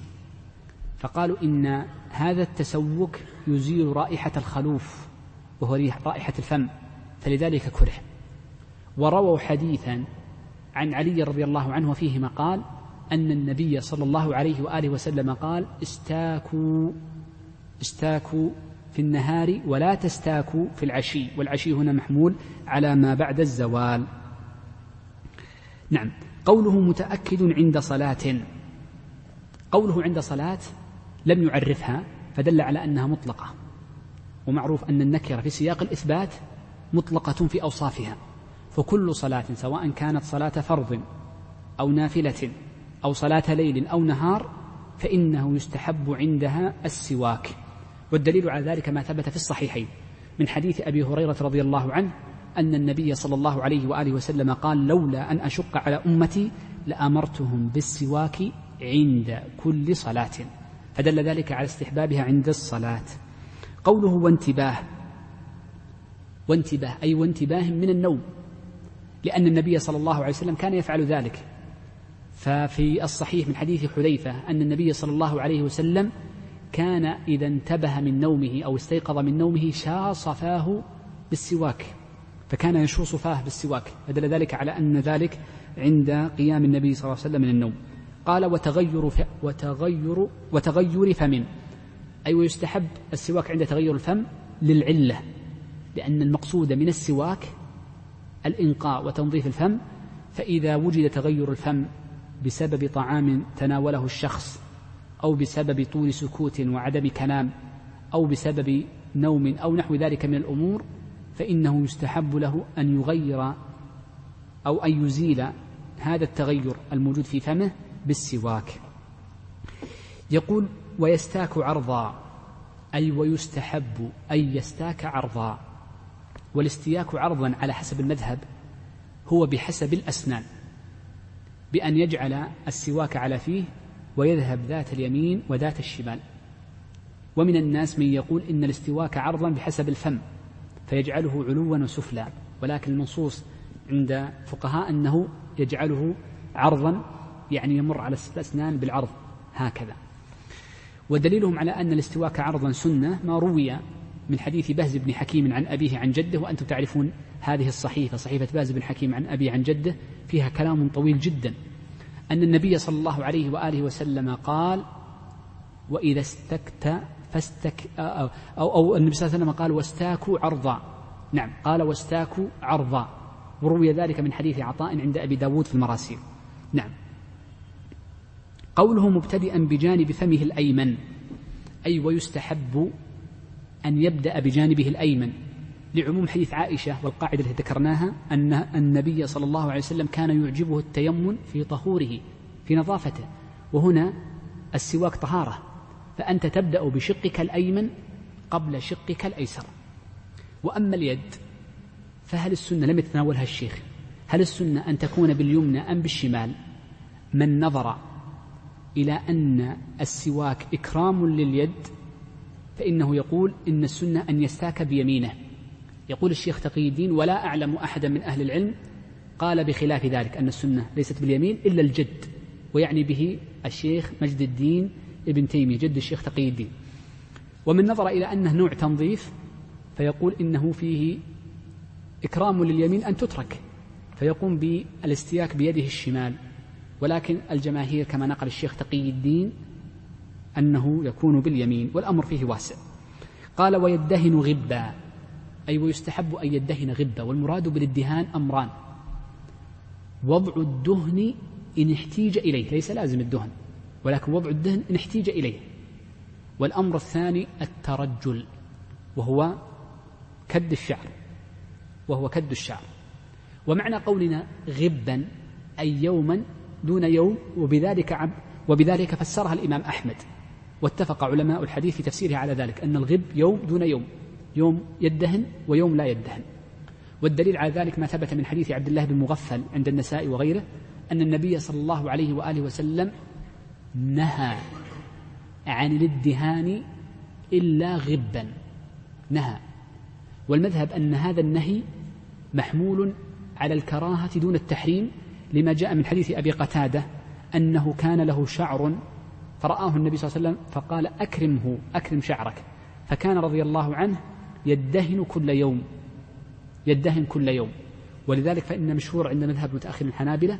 [SPEAKER 1] فقالوا إن هذا التسوك يزيل رائحة الخلوف وهو رائحة الفم فلذلك كره. ورووا حديثا عن علي رضي الله عنه وفيه مقال أن النبي صلى الله عليه وآله وسلم قال استاكوا استاكوا في النهار ولا تستاكوا في العشي. والعشي هنا محمول على ما بعد الزوال. نعم. قوله متأكد عند صلاة. قوله عند صلاة لم يعرفها فدل على أنها مطلقة. ومعروف أن النكرة في سياق الإثبات مطلقة في أوصافها. فكل صلاة سواء كانت صلاة فرض أو نافلة أو صلاة ليل أو نهار فإنه يستحب عندها السواك. والدليل على ذلك ما ثبت في الصحيحين. من حديث أبي هريرة رضي الله عنه أن النبي صلى الله عليه وآله وسلم قال لولا أن أشق على أمتي لأمرتهم بالسواك عند كل صلاة. فدل ذلك على استحبابها عند الصلاة. قوله وانتباه وانتباه أي وانتباه من النوم لأن النبي صلى الله عليه وسلم كان يفعل ذلك. ففي الصحيح من حديث حذيفة أن النبي صلى الله عليه وسلم كان إذا انتبه من نومه أو استيقظ من نومه شاص فاه بالسواك فكان يشوص فاه بالسواك. فدل ذلك على أن ذلك عند قيام النبي صلى الله عليه وسلم من النوم. قال وتغير ف... وتغير وتغير فم. أي ويستحب السواك عند تغير الفم للعلة لأن المقصود من السواك الإنقاء وتنظيف الفم فإذا وجد تغير الفم بسبب طعام تناوله الشخص أو بسبب طول سكوت وعدم كلام أو بسبب نوم أو نحو ذلك من الأمور فإنه يستحب له أن يغير أو أن يزيل هذا التغير الموجود في فمه بالسواك. يقول ويستاك عرضا. أي ويستحب أن يستاك عرضا. والاستياك عرضا على حسب المذهب هو بحسب الأسنان بأن يجعل السواك على فيه ويذهب ذات اليمين وذات الشمال. ومن الناس من يقول إن الاستواك عرضا بحسب الفم فيجعله علوا وسفلا. ولكن المنصوص عند فقهاء أنه يجعله عرضا يعني يمر على الأسنان بالعرض هكذا. ودليلهم على أن الاستواك عرضا سنة ما روي من حديث بهز بن حكيم عن أبيه عن جده وأنتم تعرفون هذه الصحيفة صحيفة بهز بن حكيم عن أبي عن جده فيها كلام طويل جدا. أن النبي صلى الله عليه وآله وسلم قال وإذا استكت فاستك أو, أو, أو النبي صلى الله عليه وسلم قال واستاكوا عرضا. نعم قال واستاكوا عرضا. وروي ذلك من حديث عطاء عند أبي داود في المراسيل. نعم. قوله مبتدئا بجانب فمه الأيمن أي ويستحب أن يبدأ بجانبه الأيمن. لعموم حديث عائشة والقاعدة التي ذكرناها أن النبي صلى الله عليه وسلم كان يعجبه التيمن في طهوره في نظافته. وهنا السواك طهارة. فأنت تبدأ بشقك الأيمن قبل شقك الأيسر. وأما اليد فهل السنة لم يتناولها الشيخ؟ هل السنة أن تكون باليمنى أم بالشمال؟ من نظر إلى أن السواك إكرام لليد فإنه يقول إن السنة أن يستاك بيمينه. يقول الشيخ تقي الدين ولا أعلم أحدا من أهل العلم قال بخلاف ذلك أن السنة ليست باليمين إلا الجد ويعني به الشيخ مجد الدين ابن تيمية جد الشيخ تقي الدين. ومن نظر إلى أنه نوع تنظيف فيقول إنه فيه إكرام لليمين أن تترك فيقوم بالاستياك بيده الشمال. ولكن الجماهير كما نقل الشيخ تقي الدين أنه يكون باليمين والأمر فيه واسع. قال ويدهن غبا أي ويستحب أن يدهن غبا والمراد بالادهان أمران. وضع الدهن إن احتيج إليه ليس لازم الدهن ولكن وضع الدهن إن احتيج إليه. والأمر الثاني الترجل وهو كد الشعر وهو كد الشعر. ومعنى قولنا غبا أي يوما دون يوم وبذلك عب وبذلك فسرها الإمام أحمد. واتفق علماء الحديث في تفسيرها على ذلك أن الغب يوم دون يوم. يوم يدهن ويوم لا يدهن. والدليل على ذلك ما ثبت من حديث عبد الله بن مغفل عند النساء وغيره أن النبي صلى الله عليه وآله وسلم نهى عن الادهان إلا غبا. نهى. والمذهب أن هذا النهي محمول على الكراهة دون التحريم لما جاء من حديث أبي قتادة أنه كان له شعر فرآه النبي صلى الله عليه وسلم فقال أكرمه أكرم شعرك. فكان رضي الله عنه يدهن كل يوم. يدهن كل يوم. ولذلك فإن مشهور عند مذهب متأخر الحنابلة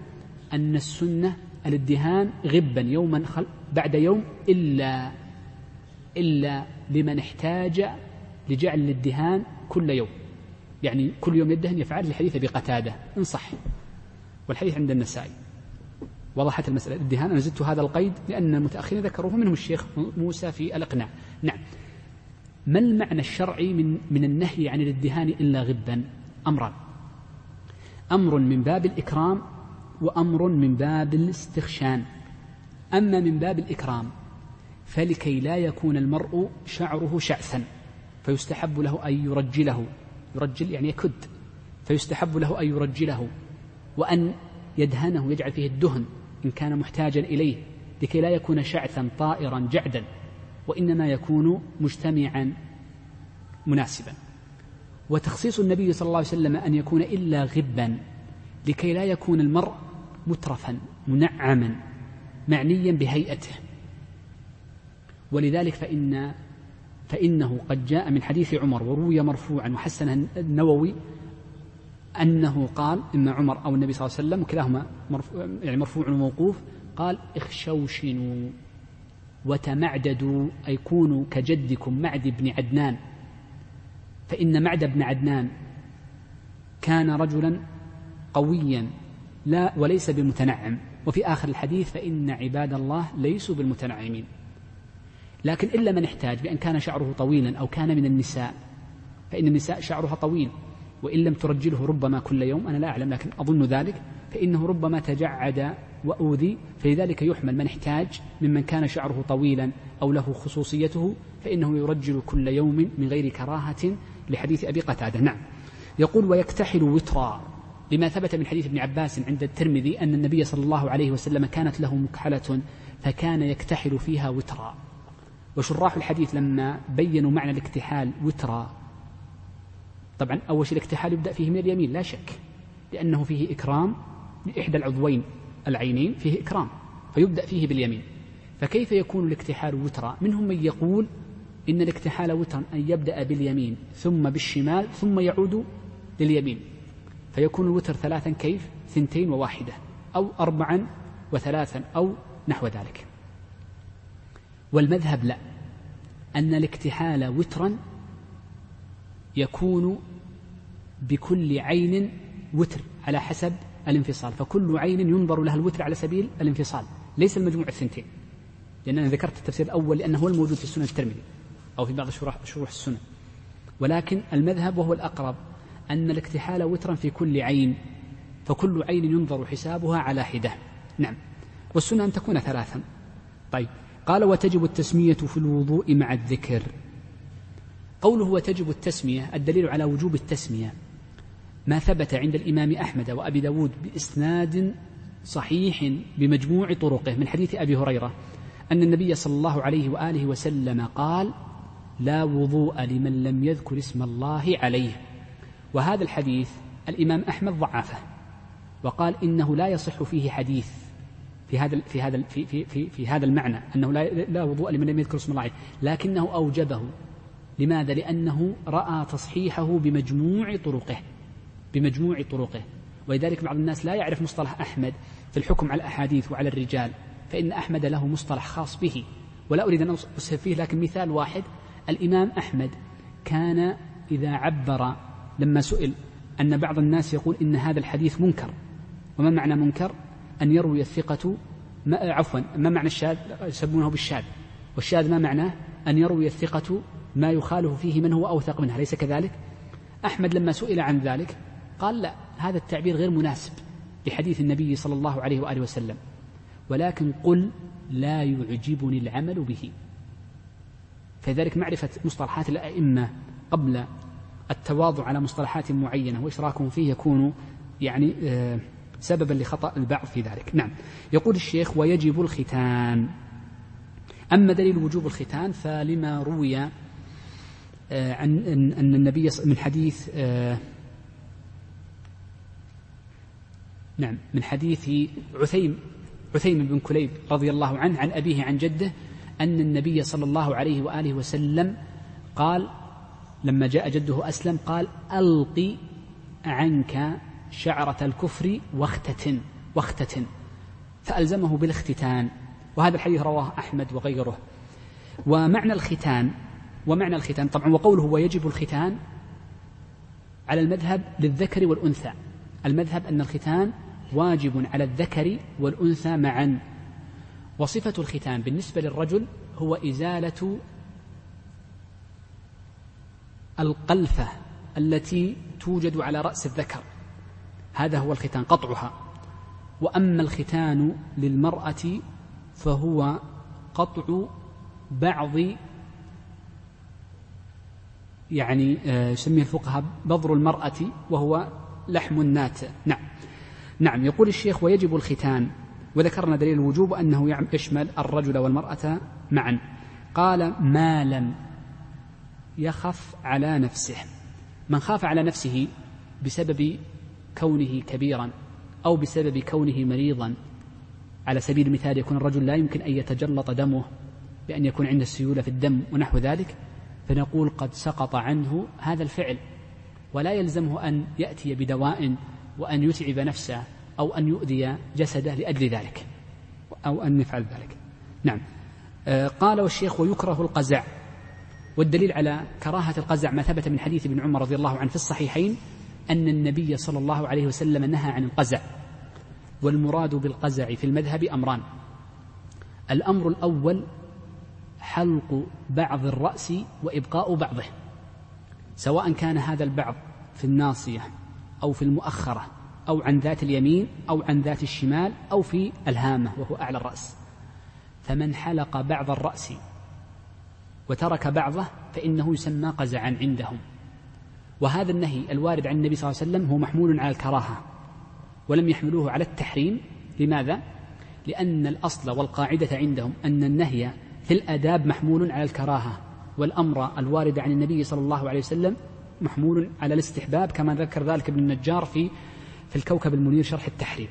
[SPEAKER 1] أن السنة الادهان غبا يوما خل بعد يوم إلا إلا لمن احتاج لجعل الادهان كل يوم. يعني كل يوم يدهن يفعل لحديث أبي قتادة إن صح. والحديث عند النسائي. وضحت المسألة. الدهان أنا زدت هذا القيد لأن المتأخرين ذكروه منهم الشيخ موسى في الإقناع. نعم. ما المعنى الشرعي من من النهي عن الادهان إلا غبا؟ أمران. أمر من باب الإكرام وأمر من باب الاستخشان. أما من باب الإكرام فلكي لا يكون المرء شعره شعثا فيستحب له أن يرجله. يرجل يعني يكد. فيستحب له أن يرجله وأن يدهنه يجعل فيه الدهن إن كان محتاجا إليه لكي لا يكون شعثا طائرا جعدا. وإنما يكون مجتمعا مناسبا. وتخصيص النبي صلى الله عليه وسلم أن يكون إلا غبا لكي لا يكون المرء مترفا منعما معنيا بهيئته. ولذلك فإن فإنه قد جاء من حديث عمر وروي مرفوعا وحسنه النووي أنه قال إما عمر أو النبي صلى الله عليه وسلم وكلاهما مرفوع يعني مرفوع وموقوف قال اخشوشنوا وتمعددوا أي كونوا كجدكم معد بن عدنان. فإن معد بن عدنان كان رجلا قويا لا وليس بمتنعم. وفي آخر الحديث فإن عباد الله ليسوا بالمتنعمين. لكن إلا من احتاج بأن كان شعره طويلا أو كان من النساء. فإن النساء شعرها طويل وإن لم ترجله ربما كل يوم أنا لا أعلم لكن أظن ذلك. فإنه ربما تجعد وأوذي فلذلك يحمل من احتاج ممن كان شعره طويلا أو له خصوصيته فإنه يرجل كل يوم من غير كراهة لحديث أبي قتادة. نعم. يقول ويكتحل وترا. لما ثبت من حديث ابن عباس عند الترمذي أن النبي صلى الله عليه وسلم كانت له مكحلة فكان يكتحل فيها وترا. وشراح الحديث لما بينوا معنى الاكتحال وترا. طبعا أول شيء الاكتحال يبدأ فيه من اليمين لا شك لأنه فيه إكرام لإحدى العضوين العينين فيه إكرام فيبدأ فيه باليمين. فكيف يكون الاكتحال وترا؟ منهم من يقول إن الاكتحال وترا أن يبدأ باليمين ثم بالشمال ثم يعود لليمين. فيكون الوتر ثلاثا كيف؟ ثنتين وواحدة أو أربعا وثلاثا أو نحو ذلك. والمذهب لا أن الاكتحال وترا يكون بكل عين وتر على حسب الانفصال فكل عين ينظر لها الوتر على سبيل الانفصال ليس المجموع الثنتين. لأن أنا ذكرت التفسير الأول لأنه هو الموجود في السنة الترمذي أو في بعض شروح, شروح السنة ولكن المذهب وهو الأقرب أن الاكتحال وترا في كل عين فكل عين ينظر حسابها على حدة. نعم. والسنة أن تكون ثلاثا. طيب. قال وتجب التسمية في الوضوء مع الذكر. قوله وتجب التسمية الدليل على وجوب التسمية. ما ثبت عند الإمام أحمد وأبي داود بإسناد صحيح بمجموع طرقه من حديث أبي هريرة أن النبي صلى الله عليه وآله وسلم قال لا وضوء لمن لم يذكر اسم الله عليه وهذا الحديث الإمام أحمد ضعفه وقال إنه لا يصح فيه حديث في هذا في هذا في في في, في هذا المعنى أنه لا لا وضوء لمن لم يذكر اسم الله عليه لكنه أوجبه. لماذا؟ لأنه رأى تصحيحه بمجموع طرقه. بمجموع طرقه. ولذلك بعض الناس لا يعرف مصطلح أحمد في الحكم على الأحاديث وعلى الرجال فإن أحمد له مصطلح خاص به. ولا أريد أن أصف فيه لكن مثال واحد الإمام أحمد كان إذا عبر لما سئل أن بعض الناس يقول إن هذا الحديث منكر. وما معنى منكر؟ أن يروي الثقة ما عفوا ما معنى الشاذ؟ يسمونه بالشاذ. والشاذ ما معناه؟ أن يروي الثقة ما يخالف فيه من هو أوثق منها. أليس كذلك؟ أحمد لما سئل عن ذلك قال لا هذا التعبير غير مناسب لحديث النبي صلى الله عليه وآله وسلم. ولكن قل لا يعجبني العمل به. فذلك معرفة مصطلحات الأئمة قبل التواضع على مصطلحات معينة وإشراكهم فيه يكون يعني آه، سببا لخطأ البعض في ذلك. نعم. يقول الشيخ ويجب الختان. أما دليل وجوب الختان فلما روي آه، عن أن النبي من حديث نعم من حديث عثيم عثيم بن كليب رضي الله عنه عن أبيه عن جده أن النبي صلى الله عليه وآله وسلم قال لما جاء جده أسلم قال ألقي عنك شعرة الكفر واختتن واختتن. فألزمه بالاختتان وهذا الحديث رواه أحمد وغيره. ومعنى الختان ومعنى الختان طبعا وقوله ويجب الختان على المذهب للذكر والأنثى. المذهب أن الختان واجب على الذكر والأنثى معا. وصفة الختان بالنسبة للرجل هو إزالة القلفة التي توجد على رأس الذكر. هذا هو الختان قطعها. وأما الختان للمرأة فهو قطع بعض يعني آه، يسميه الفقهاء بضر المرأة وهو لحم النات نعم. نعم يقول الشيخ ويجب الختان. وذكرنا دليل الوجوب أنه يشمل الرجل والمرأة معا. قال ما لم يخف على نفسه. من خاف على نفسه بسبب كونه كبيرا أو بسبب كونه مريضا. على سبيل المثال يكون الرجل لا يمكن أن يتجلط دمه بأن يكون عنده سيولة في الدم ونحو ذلك فنقول قد سقط عنه هذا الفعل. ولا يلزمه أن يأتي بدواء وأن يتعب نفسه أو أن يؤذي جسده لأجل ذلك أو أن يفعل ذلك. نعم. آه، قال والشيخ ويكره القزع. والدليل على كراهة القزع ما ثبت من حديث ابن عمر رضي الله عنه في الصحيحين أن النبي صلى الله عليه وسلم نهى عن القزع. والمراد بالقزع في المذهب أمران. الأمر الأول حلق بعض الرأس وإبقاء بعضه سواء كان هذا البعض في الناصية أو في المؤخرة أو عن ذات اليمين أو عن ذات الشمال أو في الهامة وهو أعلى الرأس. فمن حلق بعض الرأس وترك بعضه فإنه يسمى قزعا عندهم. وهذا النهي الوارد عن النبي صلى الله عليه وسلم هو محمول على الكراهة ولم يحملوه على التحريم. لماذا؟ لأن الأصل والقاعدة عندهم أن النهي في الآداب محمول على الكراهة والأمر الوارد عن النبي صلى الله عليه وسلم محمول على الاستحباب كما ذكر ذلك ابن النجار في في الكوكب المنير شرح التحريم.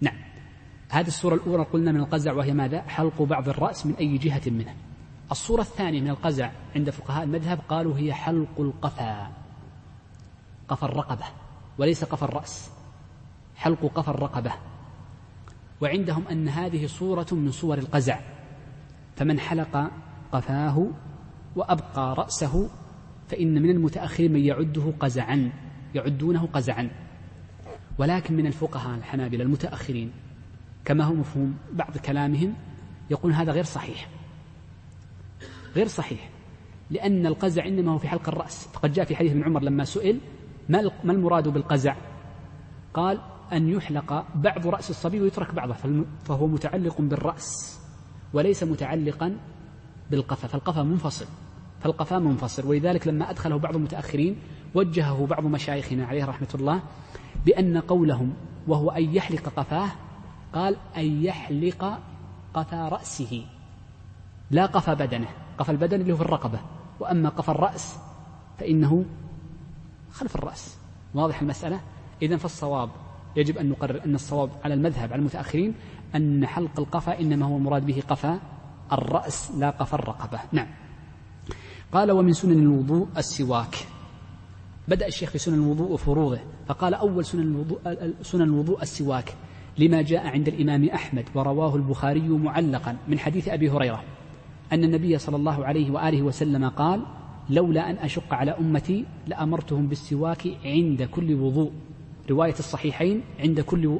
[SPEAKER 1] نعم. هذه الصورة الأولى قلنا من القزع وهي ماذا؟ حلق بعض الرأس من أي جهة منه. الصورة الثانية من القزع عند فقهاء المذهب قالوا هي حلق القفا قفا الرقبة وليس قفا الرأس. حلق قفا الرقبة. وعندهم أن هذه صورة من صور القزع. فمن حلق قفاه وأبقى رأسه فإن من المتأخرين من يعده قزعا يعدونه قزعا. ولكن من الفقهاء الحنابلة المتأخرين كما هو مفهوم بعض كلامهم يقول هذا غير صحيح. غير صحيح. لأن القزع إنما هو في حلق الرأس. فقد جاء في حديث ابن عمر لما سئل ما المراد بالقزع؟ قال أن يحلق بعض رأس الصبي ويترك بعضه فهو متعلق بالرأس وليس متعلقا بالقفا. فالقفا منفصل. فالقفا منفصل. ولذلك لما أدخله بعض المتأخرين وجهه بعض مشايخنا عليه رحمة الله بأن قولهم وهو أن يحلق قفاه قال أن يحلق قفا رأسه. لا قفا بدنه قفا البدن اللي هو في الرقبة. وأما قفا الرأس فإنه خلف الرأس. واضح المسألة؟ إذا فالصواب يجب أن نقرر أن الصواب على المذهب على المتأخرين أن حلق القفا إنما هو المراد به قفا الرأس لا قفا الرقبة. نعم. قال ومن سنن الوضوء السواك. بدأ الشيخ في سنن الوضوء وفروضه فقال أول سنن الوضوء, سنن الوضوء السواك لما جاء عند الإمام أحمد ورواه البخاري معلقا من حديث أبي هريرة أن النبي صلى الله عليه وآله وسلم قال لولا أن أشق على أمتي لأمرتهم بالسواك عند كل وضوء. رواية الصحيحين عند كل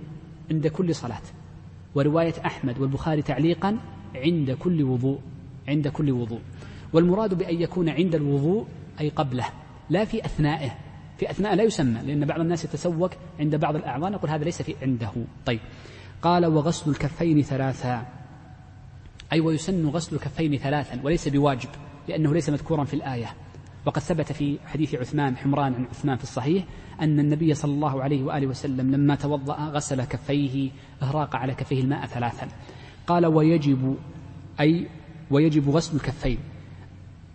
[SPEAKER 1] عند كل صلاة. ورواية أحمد والبخاري تعليقا عند كل وضوء عند كل وضوء. والمراد بأن يكون عند الوضوء أي قبله لا في أثنائه. في أثناء لا يسمى لأن بعض الناس يتسوق عند بعض الأعضاء نقول هذا ليس في عنده. طيب. قال وغسل الكفين ثلاثا. أي ويسن غسل الكفين ثلاثا وليس بواجب لأنه ليس مذكورا في الآية. وقد ثبت في حديث عثمان حمران عن عثمان في الصحيح أن النبي صلى الله عليه وآله وسلم لما توضأ غسل كفيه إهراق على كفيه الماء ثلاثا. قال ويجب أي ويجب غسل الكفين.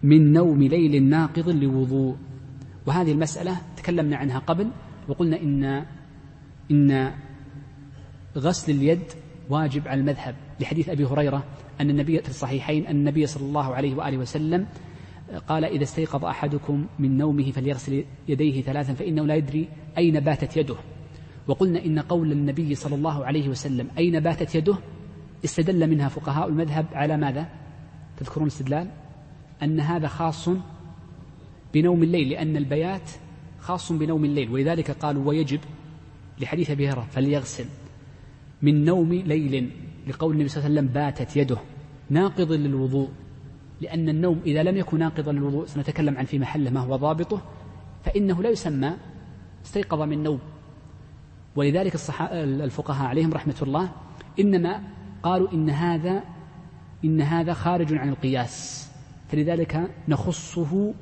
[SPEAKER 1] من نوم ليل ناقض لوضوء. وهذه المسألة تكلمنا عنها قبل وقلنا إن إن غسل اليد واجب على المذهب. لحديث أبي هريرة أن النبي في الصحيحين أن النبي صلى الله عليه وآله وسلم قال إذا استيقظ أحدكم من نومه فليغسل يديه ثلاثا فإنه لا يدري أين باتت يده. وقلنا إن قول النبي صلى الله عليه وسلم أين باتت يده استدل منها فقهاء المذهب على ماذا؟ تذكرون استدلال أن هذا خاص بنوم الليل لأن البيات خاص بنوم الليل. ولذلك قالوا ويجب لحديث أبي هريرة فليغسل من نوم ليل. لقول النبي صلى الله عليه وسلم باتت يده. ناقض للوضوء لأن النوم إذا لم يكن ناقضا للوضوء سنتكلم عن في محله ما هو ضابطه فإنه لا يسمى استيقظ من نوم. ولذلك الفقهاء عليهم رحمة الله إنما قالوا إن هذا إن هذا خارج عن القياس. فلذلك نخصه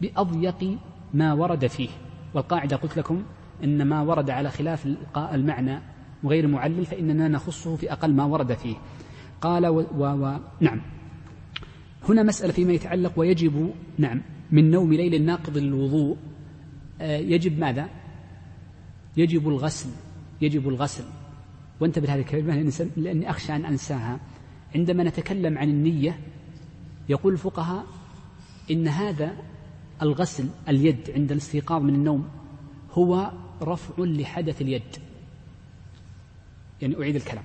[SPEAKER 1] بأضيق ما ورد فيه. والقاعدة قلت لكم إن ما ورد على خلاف المعنى وغير معلل فإننا نخصه في أقل ما ورد فيه. قال و, و, و نعم. هنا مسألة فيما يتعلق ويجب نعم من نوم ليل ناقض للوضوء آه، يجب ماذا؟ يجب الغسل يجب الغسل. وانتبه لهذه الكلمة لأني أخشى أن أنساها. عندما نتكلم عن النية يقول الفقهاء إن هذا الغسل اليد عند الاستيقاظ من النوم هو رفع لحدث اليد. يعني أعيد الكلام.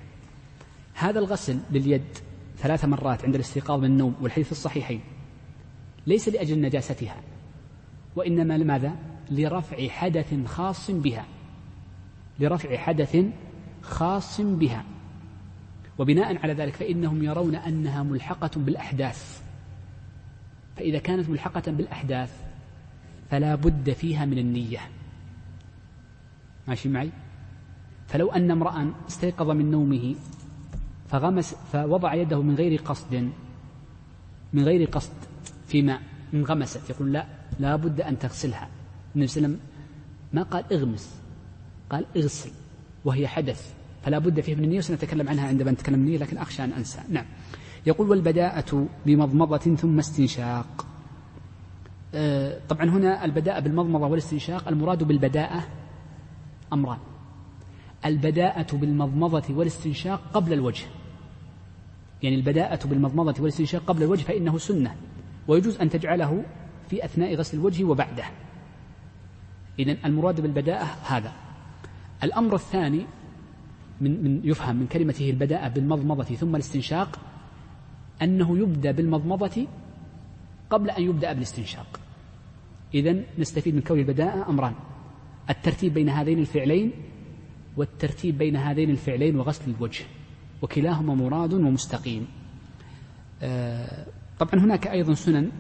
[SPEAKER 1] هذا الغسل لليد ثلاث مرات عند الاستيقاظ من النوم والحديث الصحيحين ليس لأجل نجاستها وإنما لماذا؟ لرفع حدث خاص بها. لرفع حدث خاص بها. وبناء على ذلك فإنهم يرون أنها ملحقة بالأحداث. فإذا كانت ملحقة بالأحداث فلا بد فيها من النية. ماشي معي؟ فلو أن امرأ استيقظ من نومه فغمس فوضع يده من غير قصد من غير قصد في ماء انغمست يقول لا لا بد أن تغسلها. النبي صلى الله عليه وسلم ما قال اغمس قال اغسل وهي حدث فلا بد فيه من النية. وسنتكلم عنها عندما نتكلم النية لكن أخشى أن أنسى. نعم. يقول والبداءة بمضمضة ثم استنشاق. آه، طبعا هنا البداءة بالمضمضة والاستنشاق المراد بالبداءة أمران. البداءة بالمضمضة والاستنشاق قبل الوجه. يعني البداءة بالمضمضة والاستنشاق قبل الوجه فإنه سنة ويجوز أن تجعله في أثناء غسل الوجه وبعده. إذا المراد بالبداءة هذا. الأمر الثاني من, من يفهم من كلمته البداءة بالمضمضة ثم الاستنشاق أنه يبدأ بالمضمضة قبل أن يبدأ بالاستنشاق. إذا نستفيد من كون البداءة أمران. الترتيب بين هذين الفعلين والترتيب بين هذين الفعلين وغسل الوجه وكلاهما مراد ومستقيم. آه، طبعا هناك أيضا سنن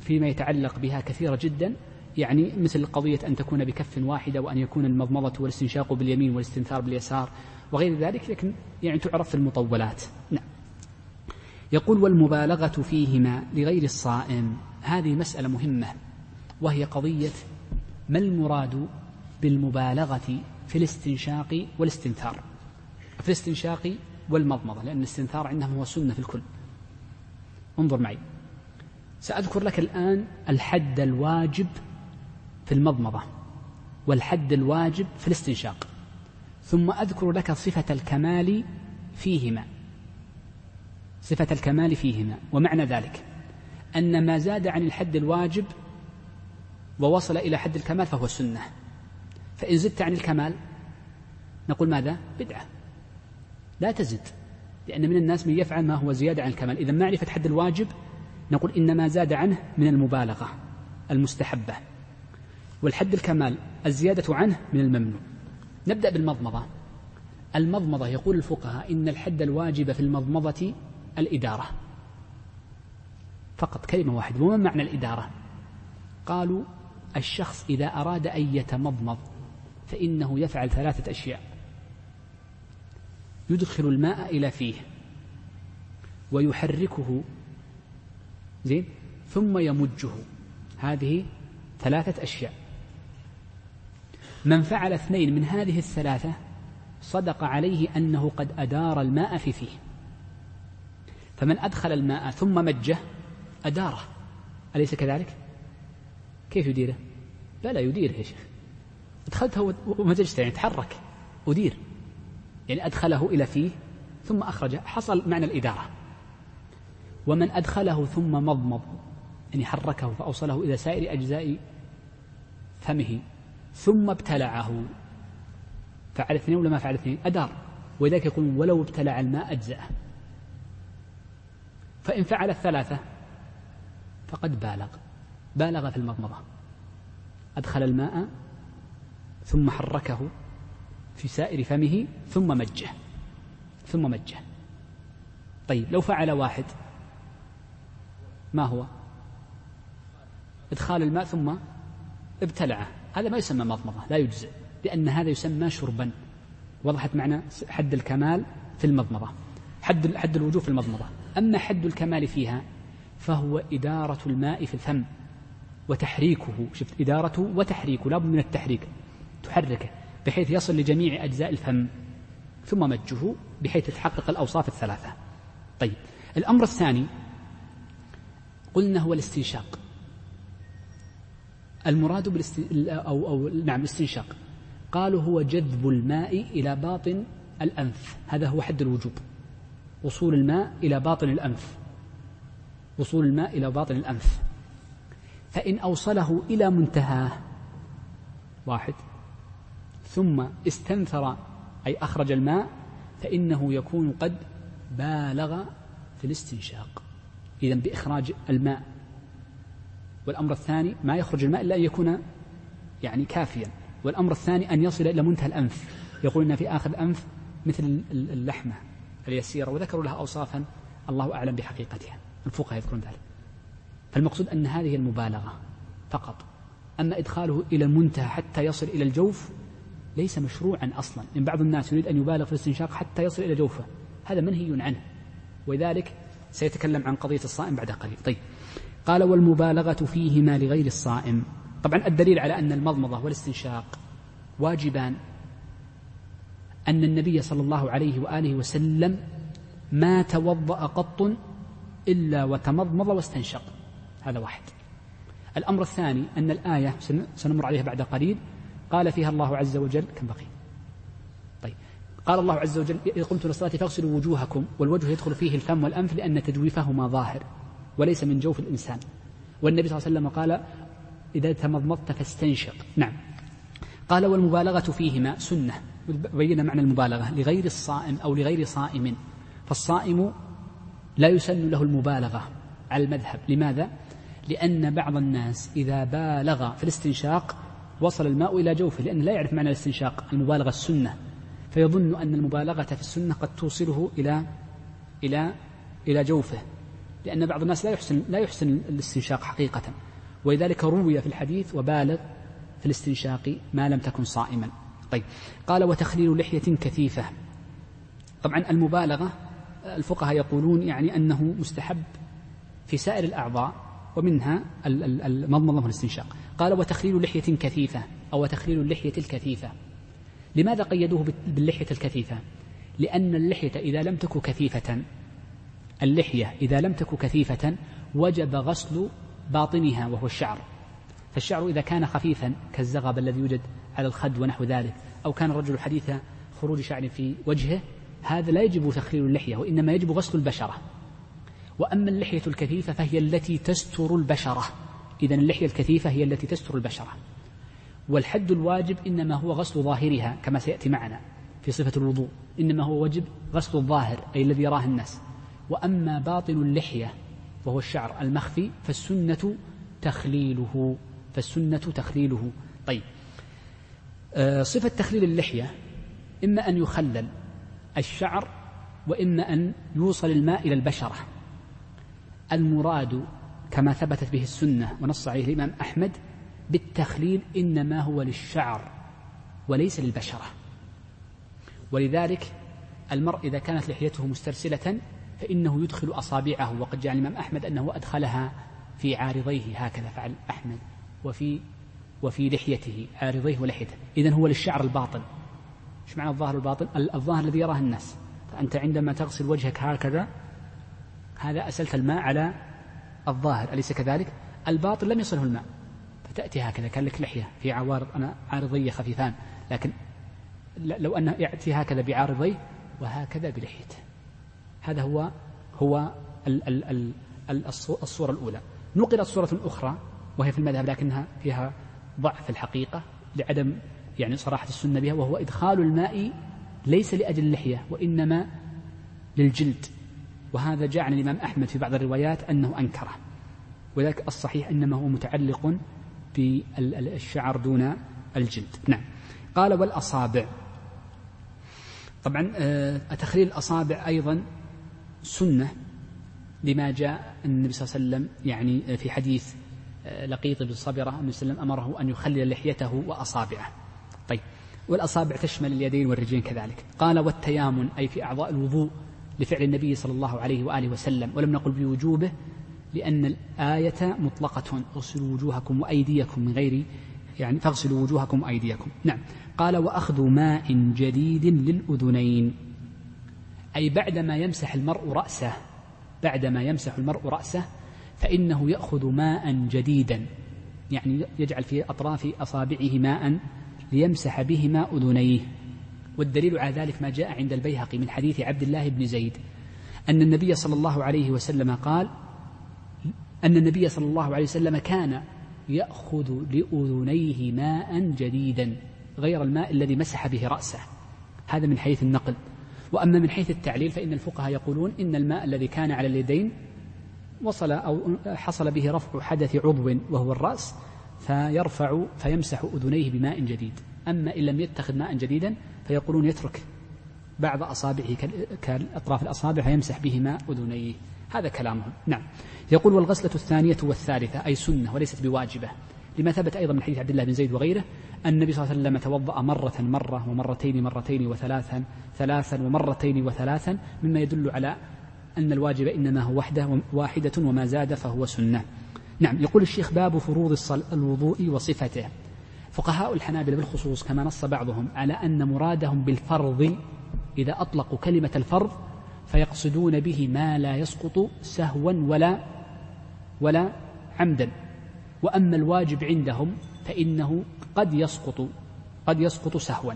[SPEAKER 1] فيما يتعلق بها كثيرة جدا يعني مثل قضية أن تكون بكف واحدة وأن يكون المضمضة والاستنشاق باليمين والاستنثار باليسار وغير ذلك لكن يعني تعرف في المطولات. نعم. يقول والمبالغة فيهما لغير الصائم. هذه مسألة مهمة وهي قضية ما المراد بالمبالغة في الاستنشاق والاستنثار؟ في الاستنشاق والمضمضة لأن الاستنثار عندهم هو سنة في الكل. انظر معي. سأذكر لك الآن الحد الواجب في المضمضة والحد الواجب في الاستنشاق ثم أذكر لك صفة الكمال فيهما. صفة الكمال فيهما. ومعنى ذلك أن ما زاد عن الحد الواجب ووصل إلى حد الكمال فهو سنة. فإن زدت عن الكمال نقول ماذا؟ بدعة. لا تزد لأن من الناس من يفعل ما هو زيادة عن الكمال. إذا معرفة حد الواجب نقول إن ما زاد عنه من المبالغة المستحبة والحد الكمال الزيادة عنه من الممنوع. نبدأ بالمضمضة. المضمضة يقول الفقهاء إن الحد الواجب في المضمضة الإدارة. فقط كلمة واحدة وما معنى الإدارة؟ قالوا الشخص إذا أراد أن يتمضمض فإنه يفعل ثلاثة أشياء. يدخل الماء إلى فيه ويحركه زين ثم يمجه. هذه ثلاثة أشياء. من فعل اثنين من هذه الثلاثة صدق عليه أنه قد أدار الماء في فيه. فمن أدخل الماء ثم مجه أداره. أليس كذلك؟ كيف يديره؟ لا لا يديره يا شيخ. أدخلته ومزجته يعني تحرك أدير. يعني أدخله إلى فيه ثم أخرجه حصل معنى الإدارة. ومن أدخله ثم مضمض يعني حركه فأوصله إلى سائر أجزاء فمه ثم ابتلعه. فعل اثنين ولا ما فعل اثنين؟ أدار. ولذلك يقول ولو ابتلع الماء أجزأه. فإن فعل الثلاثة فقد بالغ. بالغ في المضمضة. أدخل الماء ثم حركه في سائر فمه ثم مجه. ثم مجه. طيب لو فعل واحد ما هو؟ إدخال الماء ثم ابتلعه. هذا ما يسمى مضمضة لا يجزئ لأن هذا يسمى شربا. وضحت معنى حد الكمال في المضمضة. حد حد الوجوه في المضمضة. أما حد الكمال فيها فهو إدارة الماء في الفم وتحريكه. شفت؟ إدارته وتحريكه لابد من التحريك. تحركه بحيث يصل لجميع أجزاء الفم ثم مجه بحيث تحقق الأوصاف الثلاثة. طيب الأمر الثاني قلنا هو الاستنشاق. المراد بالاست... أو, أو نعم الاستنشاق. قالوا هو جذب الماء إلى باطن الأنف. هذا هو حد الوجوب. وصول الماء إلى باطن الأنف. وصول الماء إلى باطن الأنف. فإن أوصله إلى منتهاه واحد. ثم استنثر أي أخرج الماء فإنه يكون قد بالغ في الاستنشاق. إذا بإخراج الماء. والأمر الثاني ما يخرج الماء إلا أن يكون يعني كافيا. والأمر الثاني أن يصل إلى منتهى الأنف. يقول إن في آخر الأنف مثل اللحمة. اليسيرة وذكروا لها أوصافا الله أعلم بحقيقتها. الفقهاء يذكرون ذلك. فالمقصود أن هذه المبالغة فقط. أما إدخاله إلى المنتهى حتى يصل إلى الجوف ليس مشروعا أصلا. إن بعض الناس يريد أن يبالغ في الاستنشاق حتى يصل إلى جوفه. هذا منهي عنه. ولذلك سيتكلم عن قضية الصائم بعد قليل. طيب. قال والمبالغة فيهما لغير الصائم. طبعا الدليل على أن المضمضة والاستنشاق واجبان أن النبي صلى الله عليه وآله وسلم ما توضأ قط إلا وتمضمض واستنشق. هذا واحد. الأمر الثاني أن الآية سنمر عليها بعد قليل قال فيها الله عز وجل كم بقي؟ طيب. قال الله عز وجل إذا قمتم للصلاة فاغسلوا وجوهكم والوجه يدخل فيه الفم والأنف لأن تجويفهما ظاهر وليس من جوف الإنسان. والنبي صلى الله عليه وسلم قال إذا تمضمضت فاستنشق. نعم. قال والمبالغة فيهما سنة. بين معنى المبالغة لغير الصائم أو لغير صائم. فالصائم لا يسن له المبالغة على المذهب. لماذا؟ لأن بعض الناس إذا بالغ في الاستنشاق وصل الماء إلى جوفه لأنه لا يعرف معنى الاستنشاق المبالغة السنة. فيظن أن المبالغة في السنة قد توصله إلى إلى إلى جوفه لأن بعض الناس لا يحسن لا يحسن الاستنشاق حقيقة. ولذلك روي في الحديث وبالغ في الاستنشاق ما لم تكن صائما. طيب. قال وتخليل لحية كثيفة. طبعا المبالغة الفقهاء يقولون يعني أنه مستحب في سائر الأعضاء ومنها المضمضة والاستنشاق قال وتخليل لحية كثيفة أو تخليل اللحية الكثيفة. لماذا قيدوه باللحية الكثيفة؟ لأن اللحية إذا لم تك كثيفة اللحية إذا لم تك كثيفة وجب غسل باطنها وهو الشعر. فالشعر إذا كان خفيفا كالزغب الذي يوجد على الخد ونحو ذلك. أو كان الرجل حديث خروج شعر في وجهه هذا لا يجب تخليل اللحية وإنما يجب غسل البشرة. وأما اللحية الكثيفة فهي التي تستر البشرة. إذا اللحية الكثيفة هي التي تستر البشرة. والحد الواجب إنما هو غسل ظاهرها كما سيأتي معنا في صفة الوضوء. إنما هو واجب غسل الظاهر أي الذي يراه الناس. وأما باطن اللحية وهو الشعر المخفي فالسنة تخليله فالسنة تخليله. طيب. صفة تخليل اللحية إما أن يخلل الشعر وإما أن يوصل الماء إلى البشرة. المراد كما ثبتت به السنة ونص عليه الإمام أحمد بالتخليل إنما هو للشعر وليس للبشرة. ولذلك المرء إذا كانت لحيته مسترسلة فإنه يدخل أصابعه وقد جاء الإمام أحمد أنه أدخلها في عارضيه هكذا فعل أحمد. وفي وفي لحيته عارضيه ولحيته. إذا هو للشعر الباطن. إيش معنى الظاهر الباطن؟ الظاهر الذي يراه الناس. فأنت عندما تغسل وجهك هكذا هذا أسلت الماء على الظاهر أليس كذلك؟ الباطن لم يصله الماء. فتأتي هكذا كان لك لحية في عوارض أنا عارضية خفيفان. لكن لو أنه يأتي هكذا بعارضيه وهكذا بلحيته. هذا هو هو ال ال ال الصورة الأولى. نقلت صورة أخرى وهي في المذهب لكنها فيها ضعف الحقيقة لعدم يعني صراحة السنة بها وهو إدخال الماء ليس لأجل اللحية وإنما للجلد. وهذا جاء عن الإمام أحمد في بعض الروايات أنه أنكره. ولذلك الصحيح إنما هو متعلق بالشعر دون الجلد. نعم. قال والأصابع. طبعا آه، تخليل الأصابع أيضا سنة لما جاء النبي صلى الله عليه وسلم يعني في حديث لقيط بن صبرة النبي صلى الله عليه وسلم أمره أن يخلل لحيته وأصابعه. طيب والأصابع تشمل اليدين والرجلين كذلك. قال والتيامن أي في أعضاء الوضوء لفعل النبي صلى الله عليه وآله وسلم. ولم نقل بوجوبه لأن الآية مطلقة اغسلوا وجوهكم وأيديكم من غير يعني فاغسلوا وجوهكم وأيديكم نعم. قال وأخذ ماء جديد للأذنين أي بعدما يمسح المرء رأسه بعدما يمسح المرء رأسه فإنه يأخذ ماء جديدا. يعني يجعل في أطراف أصابعه ماء ليمسح بهما أذنيه والدليل على ذلك ما جاء عند البيهقي من حديث عبد الله بن زيد. أن النبي صلى الله عليه وسلم قال أن النبي صلى الله عليه وسلم كان يأخذ لأذنيه ماء جديدا غير الماء الذي مسح به رأسه. هذا من حيث النقل. وأما من حيث التعليل فإن الفقهاء يقولون إن الماء الذي كان على اليدين وصل أو حصل به رفع حدث عضو وهو الرأس فيرفع فيمسح أذنيه بماء جديد. أما إن لم يتخذ ماء جديدا فيقولون يترك بعض أصابعه كأطراف الأصابع فيمسح بهما أذنيه. هذا كلامهم. نعم. يقول والغسلة الثانية والثالثة أي سنة وليست بواجبة. لما ثبت أيضا من حديث عبد الله بن زيد وغيره أن النبي صلى الله عليه وسلم توضأ مرة مرة ومرتين مرتين وثلاثا ثلاثا ومرتين وثلاثا مما يدل على أن الواجب إنما هو وحده واحدة وما زاد فهو سنة. نعم يقول الشيخ باب فروض الوضوء وصفته. فقهاء الحنابلة بالخصوص كما نص بعضهم على أن مرادهم بالفرض إذا أطلقوا كلمة الفرض فيقصدون به ما لا يسقط سهوا ولا ولا عمدا. وأما الواجب عندهم فإنه قد يسقط قد يسقط سهوا.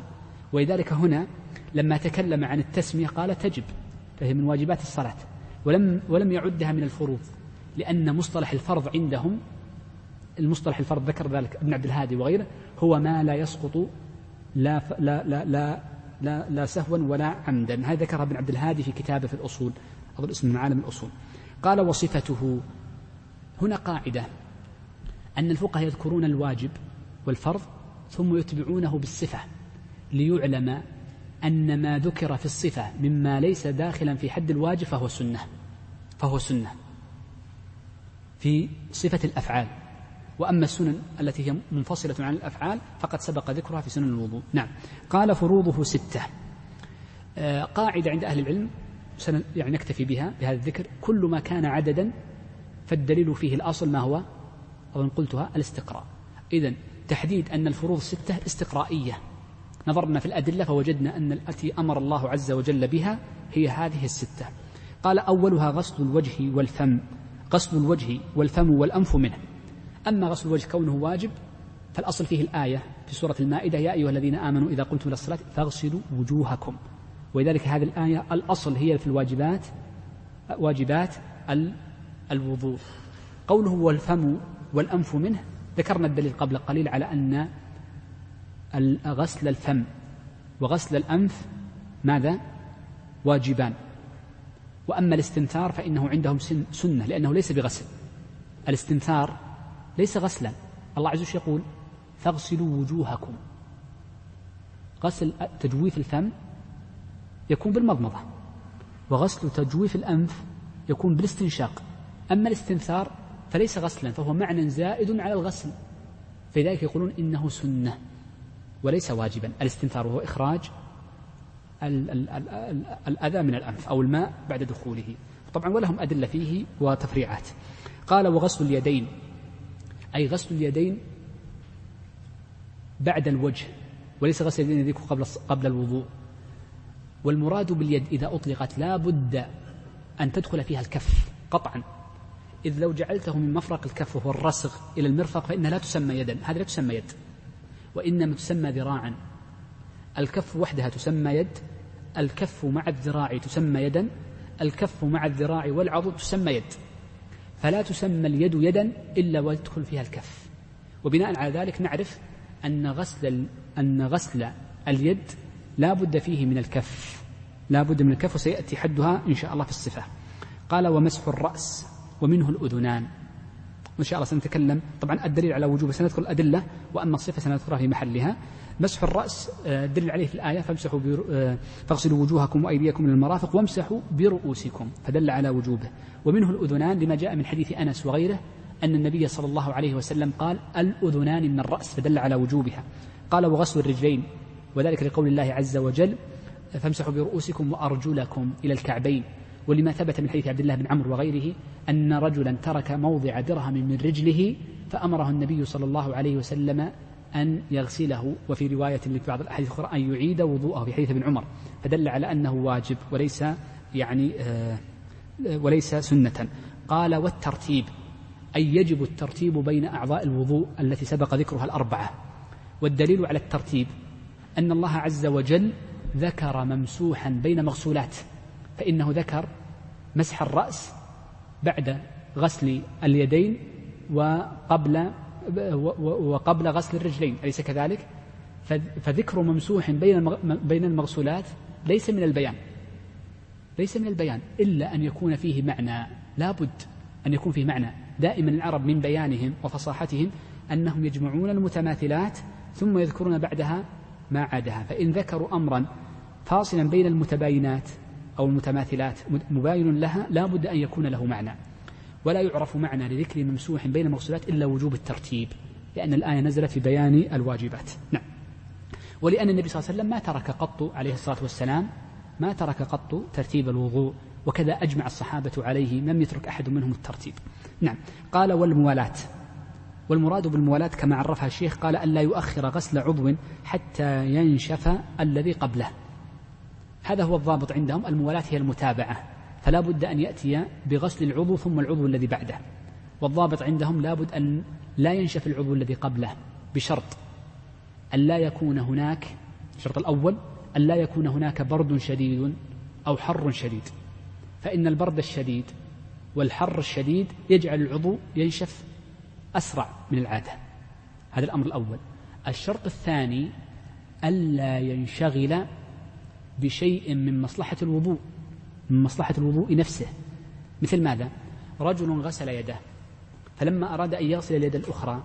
[SPEAKER 1] ولذلك هنا لما تكلم عن التسمية قال تجب فهي من واجبات الصلاة. ولم ولم يعدها من الفروض لأن مصطلح الفرض عندهم المصطلح الفرض ذكر ذلك ابن عبد الهادي وغيره هو ما لا يسقط لا لا لا لا لا, لا سهوا ولا عمدا. هذا ذكرها ابن عبد الهادي في كتابه في الأصول أظن اسم من عالم الأصول. قال وصفته هنا قاعدة أن الفقهاء يذكرون الواجب والفرض ثم يتبعونه بالصفة ليعلم أن ما ذكر في الصفة مما ليس داخلا في حد الواجب فهو سنة. فهو سنة. في صفة الأفعال. وأما السنن التي هي منفصلة عن الأفعال فقد سبق ذكرها في سنن الوضوء. نعم. قال فروضه ستة. آه، قاعدة عند أهل العلم يعني نكتفي بها بهذا الذكر. كل ما كان عددا فالدليل فيه الأصل ما هو؟ أظن قلتها الاستقراء. إذا تحديد أن الفروض ستة استقرائية. نظرنا في الأدلة فوجدنا أن التي أمر الله عز وجل بها هي هذه الستة. قال أولها غسل الوجه والفم غسل الوجه والفم والأنف منه. أما غسل الوجه كونه واجب فالأصل فيه الآية في سورة المائدة يا أيها الذين آمنوا إذا قمتم إلى الصلاة فاغسلوا وجوهكم. ولذلك هذه الآية الأصل هي في الواجبات واجبات الوضوء. قوله والفم والأنف منه ذكرنا الدليل قبل قليل على أن غسل الفم وغسل الأنف ماذا؟ واجبان. وأما الاستنثار فإنه عندهم سنة لأنه ليس بغسل. الاستنثار ليس غسلا. الله عز وجل يقول فاغسلوا وجوهكم. غسل تجويف الفم يكون بالمضمضة وغسل تجويف الأنف يكون بالاستنشاق. أما الاستنثار فليس غسلا فهو معنى زائد على الغسل. فلذلك يقولون إنه سنة. وليس واجبا. الاستنثار وهو إخراج الأذى من الأنف أو الماء بعد دخوله. طبعا ولهم أدلة فيه وتفريعات. قال وغسل اليدين. أي غسل اليدين بعد الوجه وليس غسل اليدين قبل قبل الوضوء. والمراد باليد إذا أطلقت لا بد أن تدخل فيها الكف قطعا. إذ لو جعلته من مفرق الكف وهو الرسغ إلى المرفق فإنها لا تسمى يدا. هذه لا تسمى يد. وإنما تسمى ذراعا. الكف وحدها تسمى يد الكف مع الذراع تسمى يدا الكف مع الذراع والعضد تسمى يد. فلا تسمى اليد يدا إلا ويدخل فيها الكف. وبناء على ذلك نعرف أن غسل أن غسل اليد لا بد فيه من الكف. لا بد من الكف وسيأتي حدها إن شاء الله في الصفة. قال ومسح الرأس ومنه الأذنان. وإن شاء الله سنتكلم. طبعا الدليل على وجوب سنذكر الأدلة وأما الصفة سنذكرها في محلها. مسح الرأس آه، دل عليه في الآية فامسحوا آه، فاغسلوا وجوهكم وأيديكم من المرافق وامسحوا برؤوسكم. فدل على وجوبه. ومنه الأذنان لما جاء من حديث أنس وغيره أن النبي صلى الله عليه وسلم قال الأذنان من الرأس. فدل على وجوبها. قال وغسل الرجلين. وذلك لقول الله عز وجل فامسحوا برؤوسكم وأرجلكم إلى الكعبين. ولما ثبت من حديث عبد الله بن عمرو وغيره أن رجلا ترك موضع درهم من رجله فأمره النبي صلى الله عليه وسلم أن يغسله. وفي رواية في بعض الأحاديث الأخرى أن يعيد وضوءه في حديث ابن عمر فدل على أنه واجب وليس يعني آه وليس سنة. قال والترتيب أي يجب الترتيب بين أعضاء الوضوء التي سبق ذكرها الأربعة. والدليل على الترتيب أن الله عز وجل ذكر ممسوحا بين مغسولات فإنه ذكر مسح الرأس بعد غسل اليدين وقبل وقبل غسل الرجلين أليس كذلك؟ فذكر ممسوح بين بين المغسولات ليس من البيان. ليس من البيان إلا أن يكون فيه معنى. لا بد أن يكون فيه معنى. دائما العرب من بيانهم وفصاحتهم أنهم يجمعون المتماثلات ثم يذكرون بعدها ما عادها. فإن ذكروا أمرا فاصلا بين المتباينات أو المتماثلات مباين لها لا بد أن يكون له معنى. ولا يعرف معنى لذكر ممسوح بين المغسولات إلا وجوب الترتيب لأن الآية نزلت في بيان الواجبات. نعم. ولأن النبي صلى الله عليه وسلم ما ترك قط عليه الصلاة والسلام ما ترك قط ترتيب الوضوء وكذا أجمع الصحابة عليه لم يترك أحد منهم الترتيب. نعم. قال والموالاة والمراد بالموالاة كما عرفها الشيخ قال ألا يؤخر غسل عضو حتى ينشف الذي قبله. هذا هو الضابط عندهم الموالاة هي المتابعة فلا بد أن يأتي بغسل العضو ثم العضو الذي بعده. والضابط عندهم لا بد أن لا ينشف العضو الذي قبله بشرط أن لا يكون هناك الشرط الأول أن لا يكون هناك برد شديد أو حر شديد. فإن البرد الشديد والحر الشديد يجعل العضو ينشف أسرع من العادة. هذا الأمر الأول. الشرط الثاني ألا ينشغل بشيء من مصلحة الوضوء من مصلحة الوضوء نفسه. مثل ماذا؟ رجل غسل يده فلما أراد أن يغسل اليد الأخرى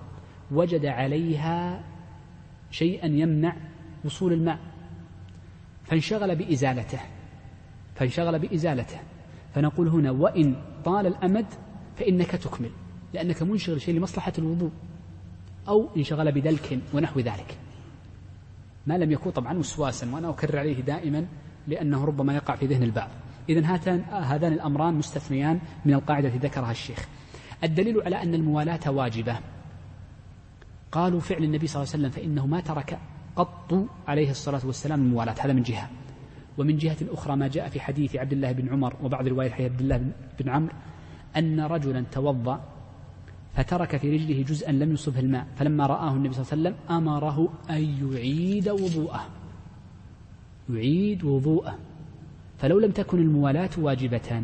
[SPEAKER 1] وجد عليها شيئا يمنع وصول الماء فانشغل بإزالته فانشغل بإزالته. فنقول هنا وإن طال الأمد فإنك تكمل لأنك منشغل شيء لمصلحة الوضوء أو انشغل بدلك ونحو ذلك. ما لم يكون طبعا وسواسا وأنا أكرر عليه دائما لأنه ربما يقع في ذهن البعض. إذا هاتان هذان الأمران مستثنيان من القاعدة التي ذكرها الشيخ. الدليل على أن الموالاة واجبة. قالوا فعل النبي صلى الله عليه وسلم فإنه ما ترك قط عليه الصلاة والسلام الموالاة هذا من جهة. ومن جهة أخرى ما جاء في حديث عبد الله بن عمر وبعض رواية عبد الله بن عمرو أن رجلا توضأ فترك في رجله جزءا لم يصبه الماء فلما رآه النبي صلى الله عليه وسلم أمره أن يعيد وضوءه. يعيد وضوءه. فلو لم تكن الموالاة واجبة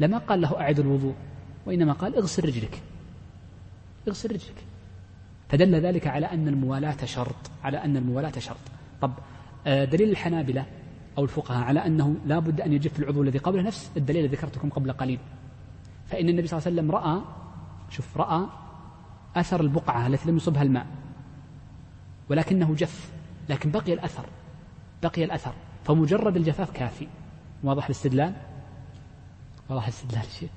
[SPEAKER 1] لما قال له أعد الوضوء؟ وإنما قال اغسل رجلك. اغسل رجلك. فدل ذلك على أن الموالاة شرط على أن الموالاة شرط. طب آه، دليل الحنابلة أو الفقهاء على أنه لا بد أن يجف العضو الذي قبله نفس الدليل الذي ذكرتكم قبل قليل. فإن النبي صلى الله عليه وسلم رأى شوف رأى أثر البقعة التي لم يصبها الماء ولكنه جف لكن بقي الأثر بقي الأثر فمجرد الجفاف كافي. واضح الاستدلال؟ واضح الاستدلال شيء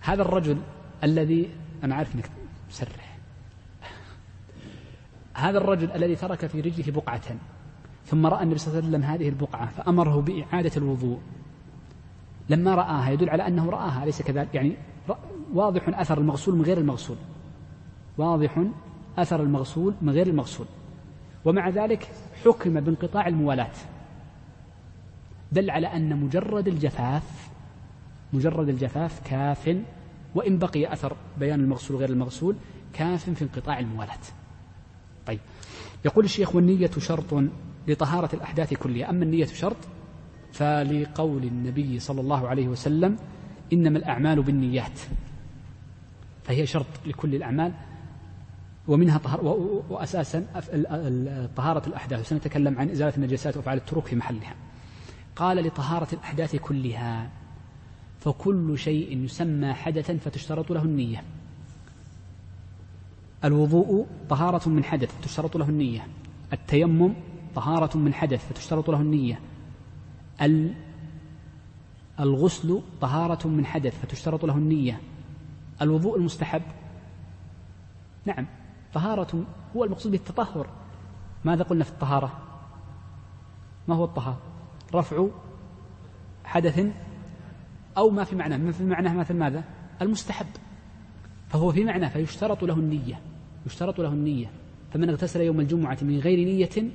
[SPEAKER 1] هذا الرجل الذي أنا عارف أنك مسرح. هذا الرجل الذي ترك في رجله بقعة ثم رأى النبي صلى الله عليه وسلم هذه البقعة فأمره بإعادة الوضوء. لما رآها يدل على أنه رآها أليس كذلك؟ يعني واضح أثر المغسول من غير المغسول. واضح أثر المغسول من غير المغسول. ومع ذلك حكم بانقطاع الموالاة دل على أن مجرد الجفاف مجرد الجفاف كاف وإن بقي أثر بيان المغسول غير المغسول كاف في انقطاع الموالاة طيب. يقول الشيخ والنية شرط لطهارة الأحداث كلها. أما النية شرط فلقول النبي صلى الله عليه وسلم إنما الأعمال بالنيات. فهي شرط لكل الأعمال ومنها طهر وأساسا طهارة الأحداث. سنتكلم عن إزالة النجاسات وأفعال التروك في محلها. قال لطهارة الأحداث كلها فكل شيء يسمى حدثا فتشترط له النية. الوضوء طهارة من حدث فتشترط له النية. التيمم طهارة من حدث فتشترط له النية. الغسل طهارة من حدث فتشترط له النية. الوضوء المستحب. نعم طهارة هو المقصود بالتطهر. ماذا قلنا في الطهارة؟ ما هو الطهارة؟ رفع حدث أو ما في معناه ما في معناه مثل ماذا؟ المستحب. فهو في معناه فيشترط له النية. يشترط له النية. فمن اغتسل يوم الجمعة من غير نية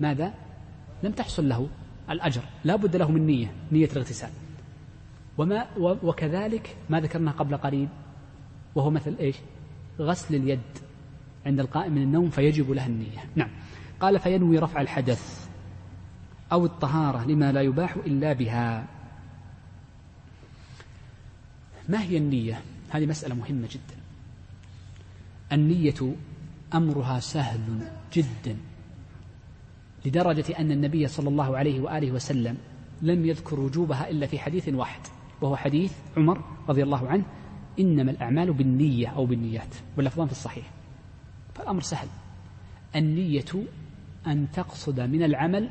[SPEAKER 1] ماذا؟ لم تحصل له الأجر. لا بد له من نية نية الاغتسال. وما وكذلك ما ذكرناه قبل قليل وهو مثل إيش؟ غسل اليد عند القائم من النوم فيجب لها النية. نعم. قال فينوي رفع الحدث أو الطهارة لما لا يباح إلا بها. ما هي النية؟ هذه مسألة مهمة جدا. النية أمرها سهل جدا لدرجة أن النبي صلى الله عليه وآله وسلم لم يذكر وجوبها إلا في حديث واحد وهو حديث عمر رضي الله عنه إنما الأعمال بالنية أو بالنيات واللفظان في الصحيح. فالأمر سهل. النية أن تقصد من العمل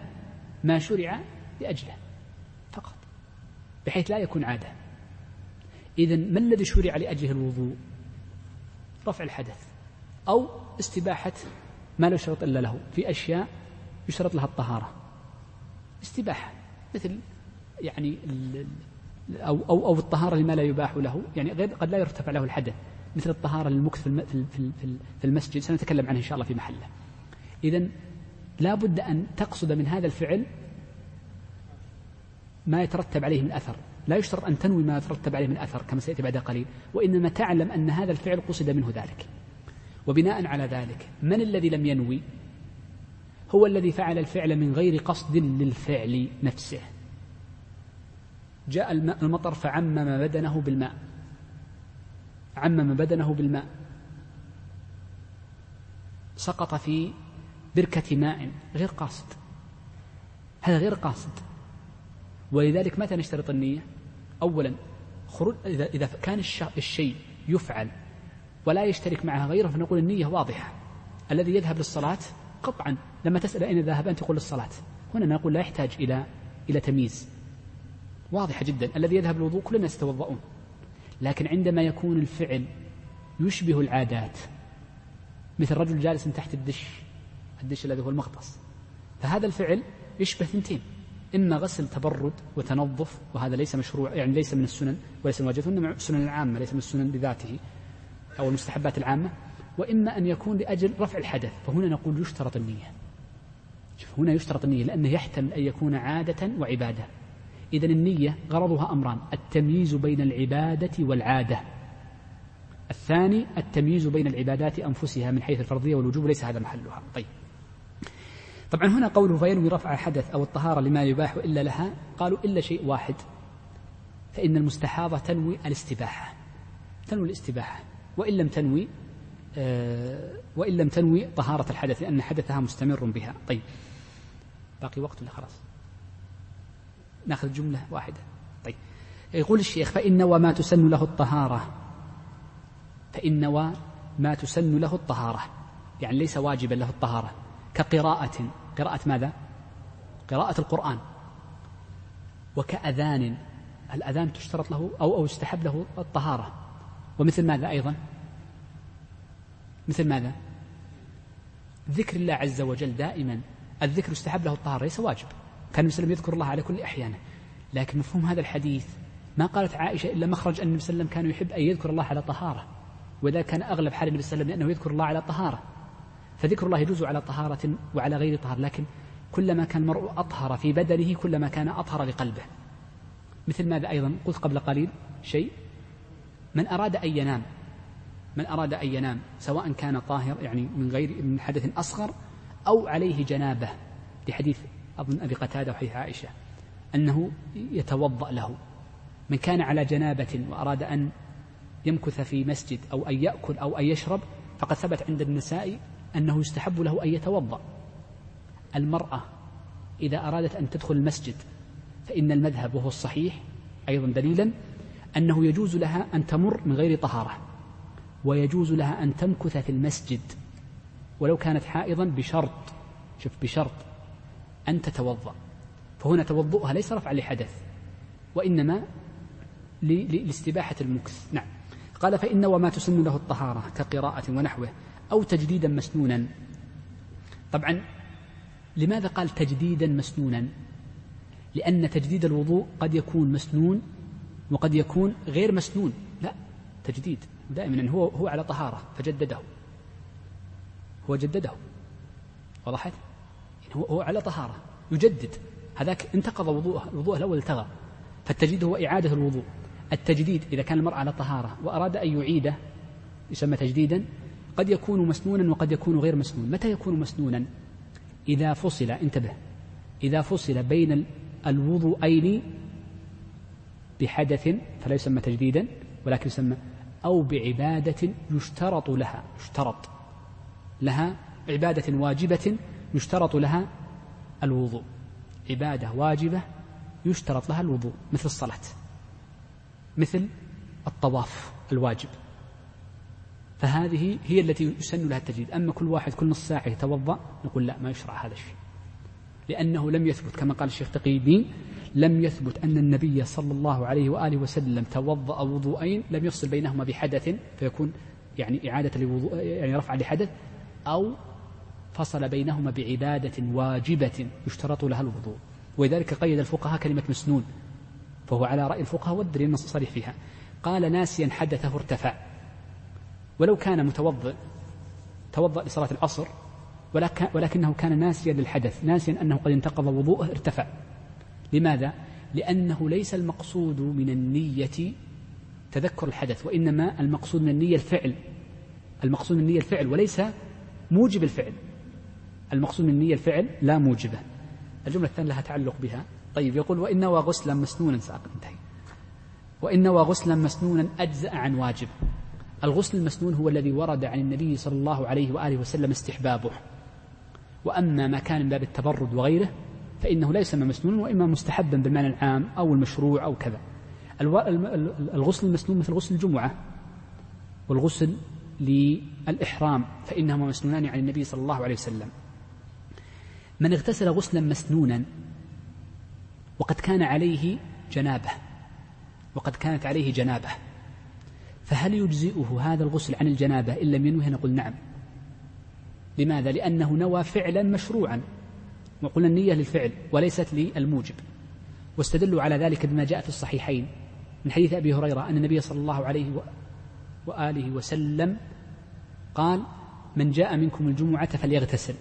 [SPEAKER 1] ما شرع لأجله فقط بحيث لا يكون عادة. إذا ما الذي شرع لأجله الوضوء؟ رفع الحدث أو استباحة ما لا يشترط إلا له في أشياء يشترط لها الطهارة. استباحة مثل يعني أو أو أو الطهارة لما لا يباح له. يعني غير قد لا يرتفع له الحدث. مثل الطهارة للمكث في في المسجد. سنتكلم عنه إن شاء الله في محله. إذا لا بد أن تقصد من هذا الفعل ما يترتب عليه من أثر. لا يشترط أن تنوي ما يترتب عليه من أثر كما سيأتي بعد قليل. وإنما تعلم أن هذا الفعل قصد منه ذلك. وبناء على ذلك من الذي لم ينوي؟ هو الذي فعل الفعل من غير قصد للفعل نفسه. جاء المطر فعمم بدنه بالماء. عمم بدنه بالماء. سقط في بركة ماء غير قاصد. هذا غير قاصد. ولذلك متى نشترط النية؟ أولا خروج إذا, إذا كان الشيء يفعل ولا يشترك معه غيره فنقول النية واضحة. الذي يذهب للصلاة قطعا. لما تسأل أين ذهب أنت تقول للصلاة. هنا نقول لا يحتاج إلى إلى تمييز. واضحة جدا الذي يذهب للوضوء كل الناس يتوضؤون لكن عندما يكون الفعل يشبه العادات مثل رجل جالس تحت الدش الدش الذي هو المغطس. فهذا الفعل يشبه ثنتين إما غسل تبرد وتنظف وهذا ليس مشروع يعني ليس من السنن وليس من واجبه إنما السنن العامة ليس من السنن بذاته أو المستحبات العامة. وإما أن يكون لأجل رفع الحدث فهنا نقول يشترط النية. شوف هنا يشترط النية لأنه يحتمل أن يكون عادة وعبادة. إذا النية غرضها أمران التمييز بين العبادة والعادة. الثاني التمييز بين العبادات أنفسها من حيث الفرضية والوجوب ليس هذا محلها. طيب. طبعا هنا قوله فينوي رفع حدث أو الطهارة لما يباح إلا لها؟ قالوا إلا شيء واحد فإن المستحاضة تنوي الاستباحة. تنوي الاستباحة. وإن لم تنوي آه وإن لم تنوي طهارة الحدث لأن حدثها مستمر بها. طيب. باقي وقت ولا خلاص؟ ناخذ جملة واحدة. طيب. يقول الشيخ فإن وما تسن له الطهارة. فإن وما تسن له الطهارة. يعني ليس واجبا له الطهارة. كقراءة. قراءة ماذا؟ قراءة القرآن. وكأذان. الأذان تشترط له أو أو يستحب له الطهارة. ومثل ماذا أيضا؟ مثل ماذا؟ ذكر الله عز وجل دائما. الذكر يستحب له الطهارة ليس واجب. كان النبي يذكر الله على كل أحيانه. لكن مفهوم هذا الحديث ما قالت عائشة إلا مخرج أن النبي صلى الله عليه وسلم كان يحب أن يذكر الله على طهارة وذا كان أغلب حال النبي صلى الله عليه وسلم لأنه يذكر الله على طهارة. فذكر الله يجوز على طهارة وعلى غير طهارة لكن كلما كان المرء أطهر في بدنه كلما كان أطهر لقلبه. مثل ماذا أيضا؟ قلت قبل قليل شيء. من أراد أن ينام من أراد أن ينام سواء كان طاهر يعني من غير من حدث أصغر أو عليه جنابة. لحديث أظن أبي قتادة وحديث عائشة أنه يتوضأ له من كان على جنابة وأراد أن يمكث في مسجد أو أن يأكل أو أن يشرب فقد ثبت عند النساء أنه يستحب له أن يتوضأ. المرأة إذا أرادت أن تدخل المسجد فإن المذهب وهو الصحيح أيضا دليلا أنه يجوز لها أن تمر من غير طهارة ويجوز لها أن تمكث في المسجد ولو كانت حائضا بشرط شوف بشرط أن تتوضأ. فهنا توضؤها ليس رفعا لحدث وإنما لاستباحة المكث نعم. قال فإن وما تسن له الطهارة كقراءة ونحوه أو تجديدا مسنونا. طبعا لماذا قال تجديدا مسنونا؟ لأن تجديد الوضوء قد يكون مسنون وقد يكون غير مسنون. لا تجديد. دائما هو هو على طهارة فجدده. هو جدده. وضحت هو, على طهارة يجدد. هذاك انتقض وضوءه الوضوء الأول التغى. فالتجديد هو إعادة الوضوء. التجديد إذا كان المرء على طهارة وأراد أن يعيده يسمى تجديدا قد يكون مسنونا وقد يكون غير مسنون. متى يكون مسنونا؟ إذا فصل انتبه. إذا فصل بين الوضوءين بحدث فلا يسمى تجديدا ولكن يسمى أو بعبادة يشترط لها يشترط لها عبادة واجبة يشترط لها الوضوء. عبادة واجبة يشترط لها الوضوء مثل الصلاة مثل الطواف الواجب. فهذه هي التي يسن لها التجديد. أما كل واحد كل نص ساعة يتوضأ نقول لا ما يشرع هذا الشيء. لأنه لم يثبت كما قال الشيخ تقي الدين لم يثبت أن النبي صلى الله عليه وآله وسلم توضأ وضوءين لم يفصل بينهما بحدث فيكون يعني إعادة لوضوء يعني رفع لحدث أو فصل بينهما بعبادة واجبة يشترط لها الوضوء. ولذلك قيد الفقهاء كلمة مسنون فهو على رأي الفقهاء والدليل النص صريح فيها. قال ناسيا حدثه ارتفع. ولو كان متوضئ توضأ لصلاة العصر ولكنه كان ناسيا للحدث ناسيا أنه قد انتقض وضوءه ارتفع. لماذا؟ لأنه ليس المقصود من النية تذكر الحدث وإنما المقصود من النية الفعل. المقصود من النية الفعل وليس موجب الفعل. المقصود من النية الفعل لا موجبة. الجملة الثانية لها تعلق بها. طيب يقول وإن نوى غسلا مسنونا ساق انتهي. وإن نوى غسلا مسنونا أجزأ عن واجب. الغسل المسنون هو الذي ورد عن النبي صلى الله عليه وآله وسلم استحبابه. وأما ما كان من باب التبرد وغيره فإنه لا يسمى مسنونا وإما مستحبا بالمعنى العام أو المشروع أو كذا. الغسل المسنون مثل غسل الجمعة والغسل للإحرام فإنهما مسنونان عن النبي صلى الله عليه وسلم. من اغتسل غسلا مسنونا وقد كان عليه جنابة وقد كانت عليه جنابة. فهل يجزئه هذا الغسل عن الجنابة إن لم ينوه؟ نقول نعم. لماذا؟ لأنه نوى فعلا مشروعا وقلنا النية للفعل وليست للموجب. واستدلوا على ذلك بما جاء في الصحيحين من حديث أبي هريرة أن النبي صلى الله عليه وآله وسلم قال من جاء منكم الجمعة فليغتسل.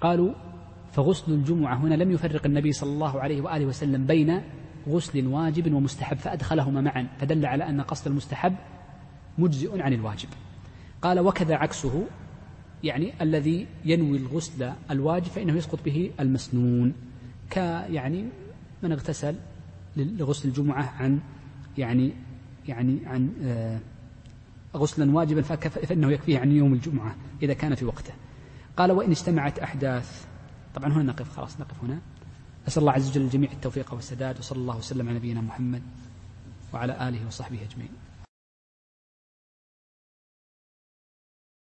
[SPEAKER 1] قالوا فغسل الجمعة هنا لم يفرق النبي صلى الله عليه وآله وسلم بين غسل واجب ومستحب فأدخلهما معا فدل على أن قصد المستحب مجزئ عن الواجب. قال وكذا عكسه يعني الذي ينوي الغسل الواجب فإنه يسقط به المسنون. ك يعني من اغتسل لغسل الجمعة عن يعني يعني عن آه، غسلا واجبا فإنه يكفيه عن يوم الجمعة إذا كان في وقته. قال وإن اجتمعت أحداث. طبعا هنا نقف خلاص نقف هنا. أسأل الله عز وجل الجميع التوفيق والسداد وصلى الله وسلم على نبينا محمد وعلى آله وصحبه أجمعين.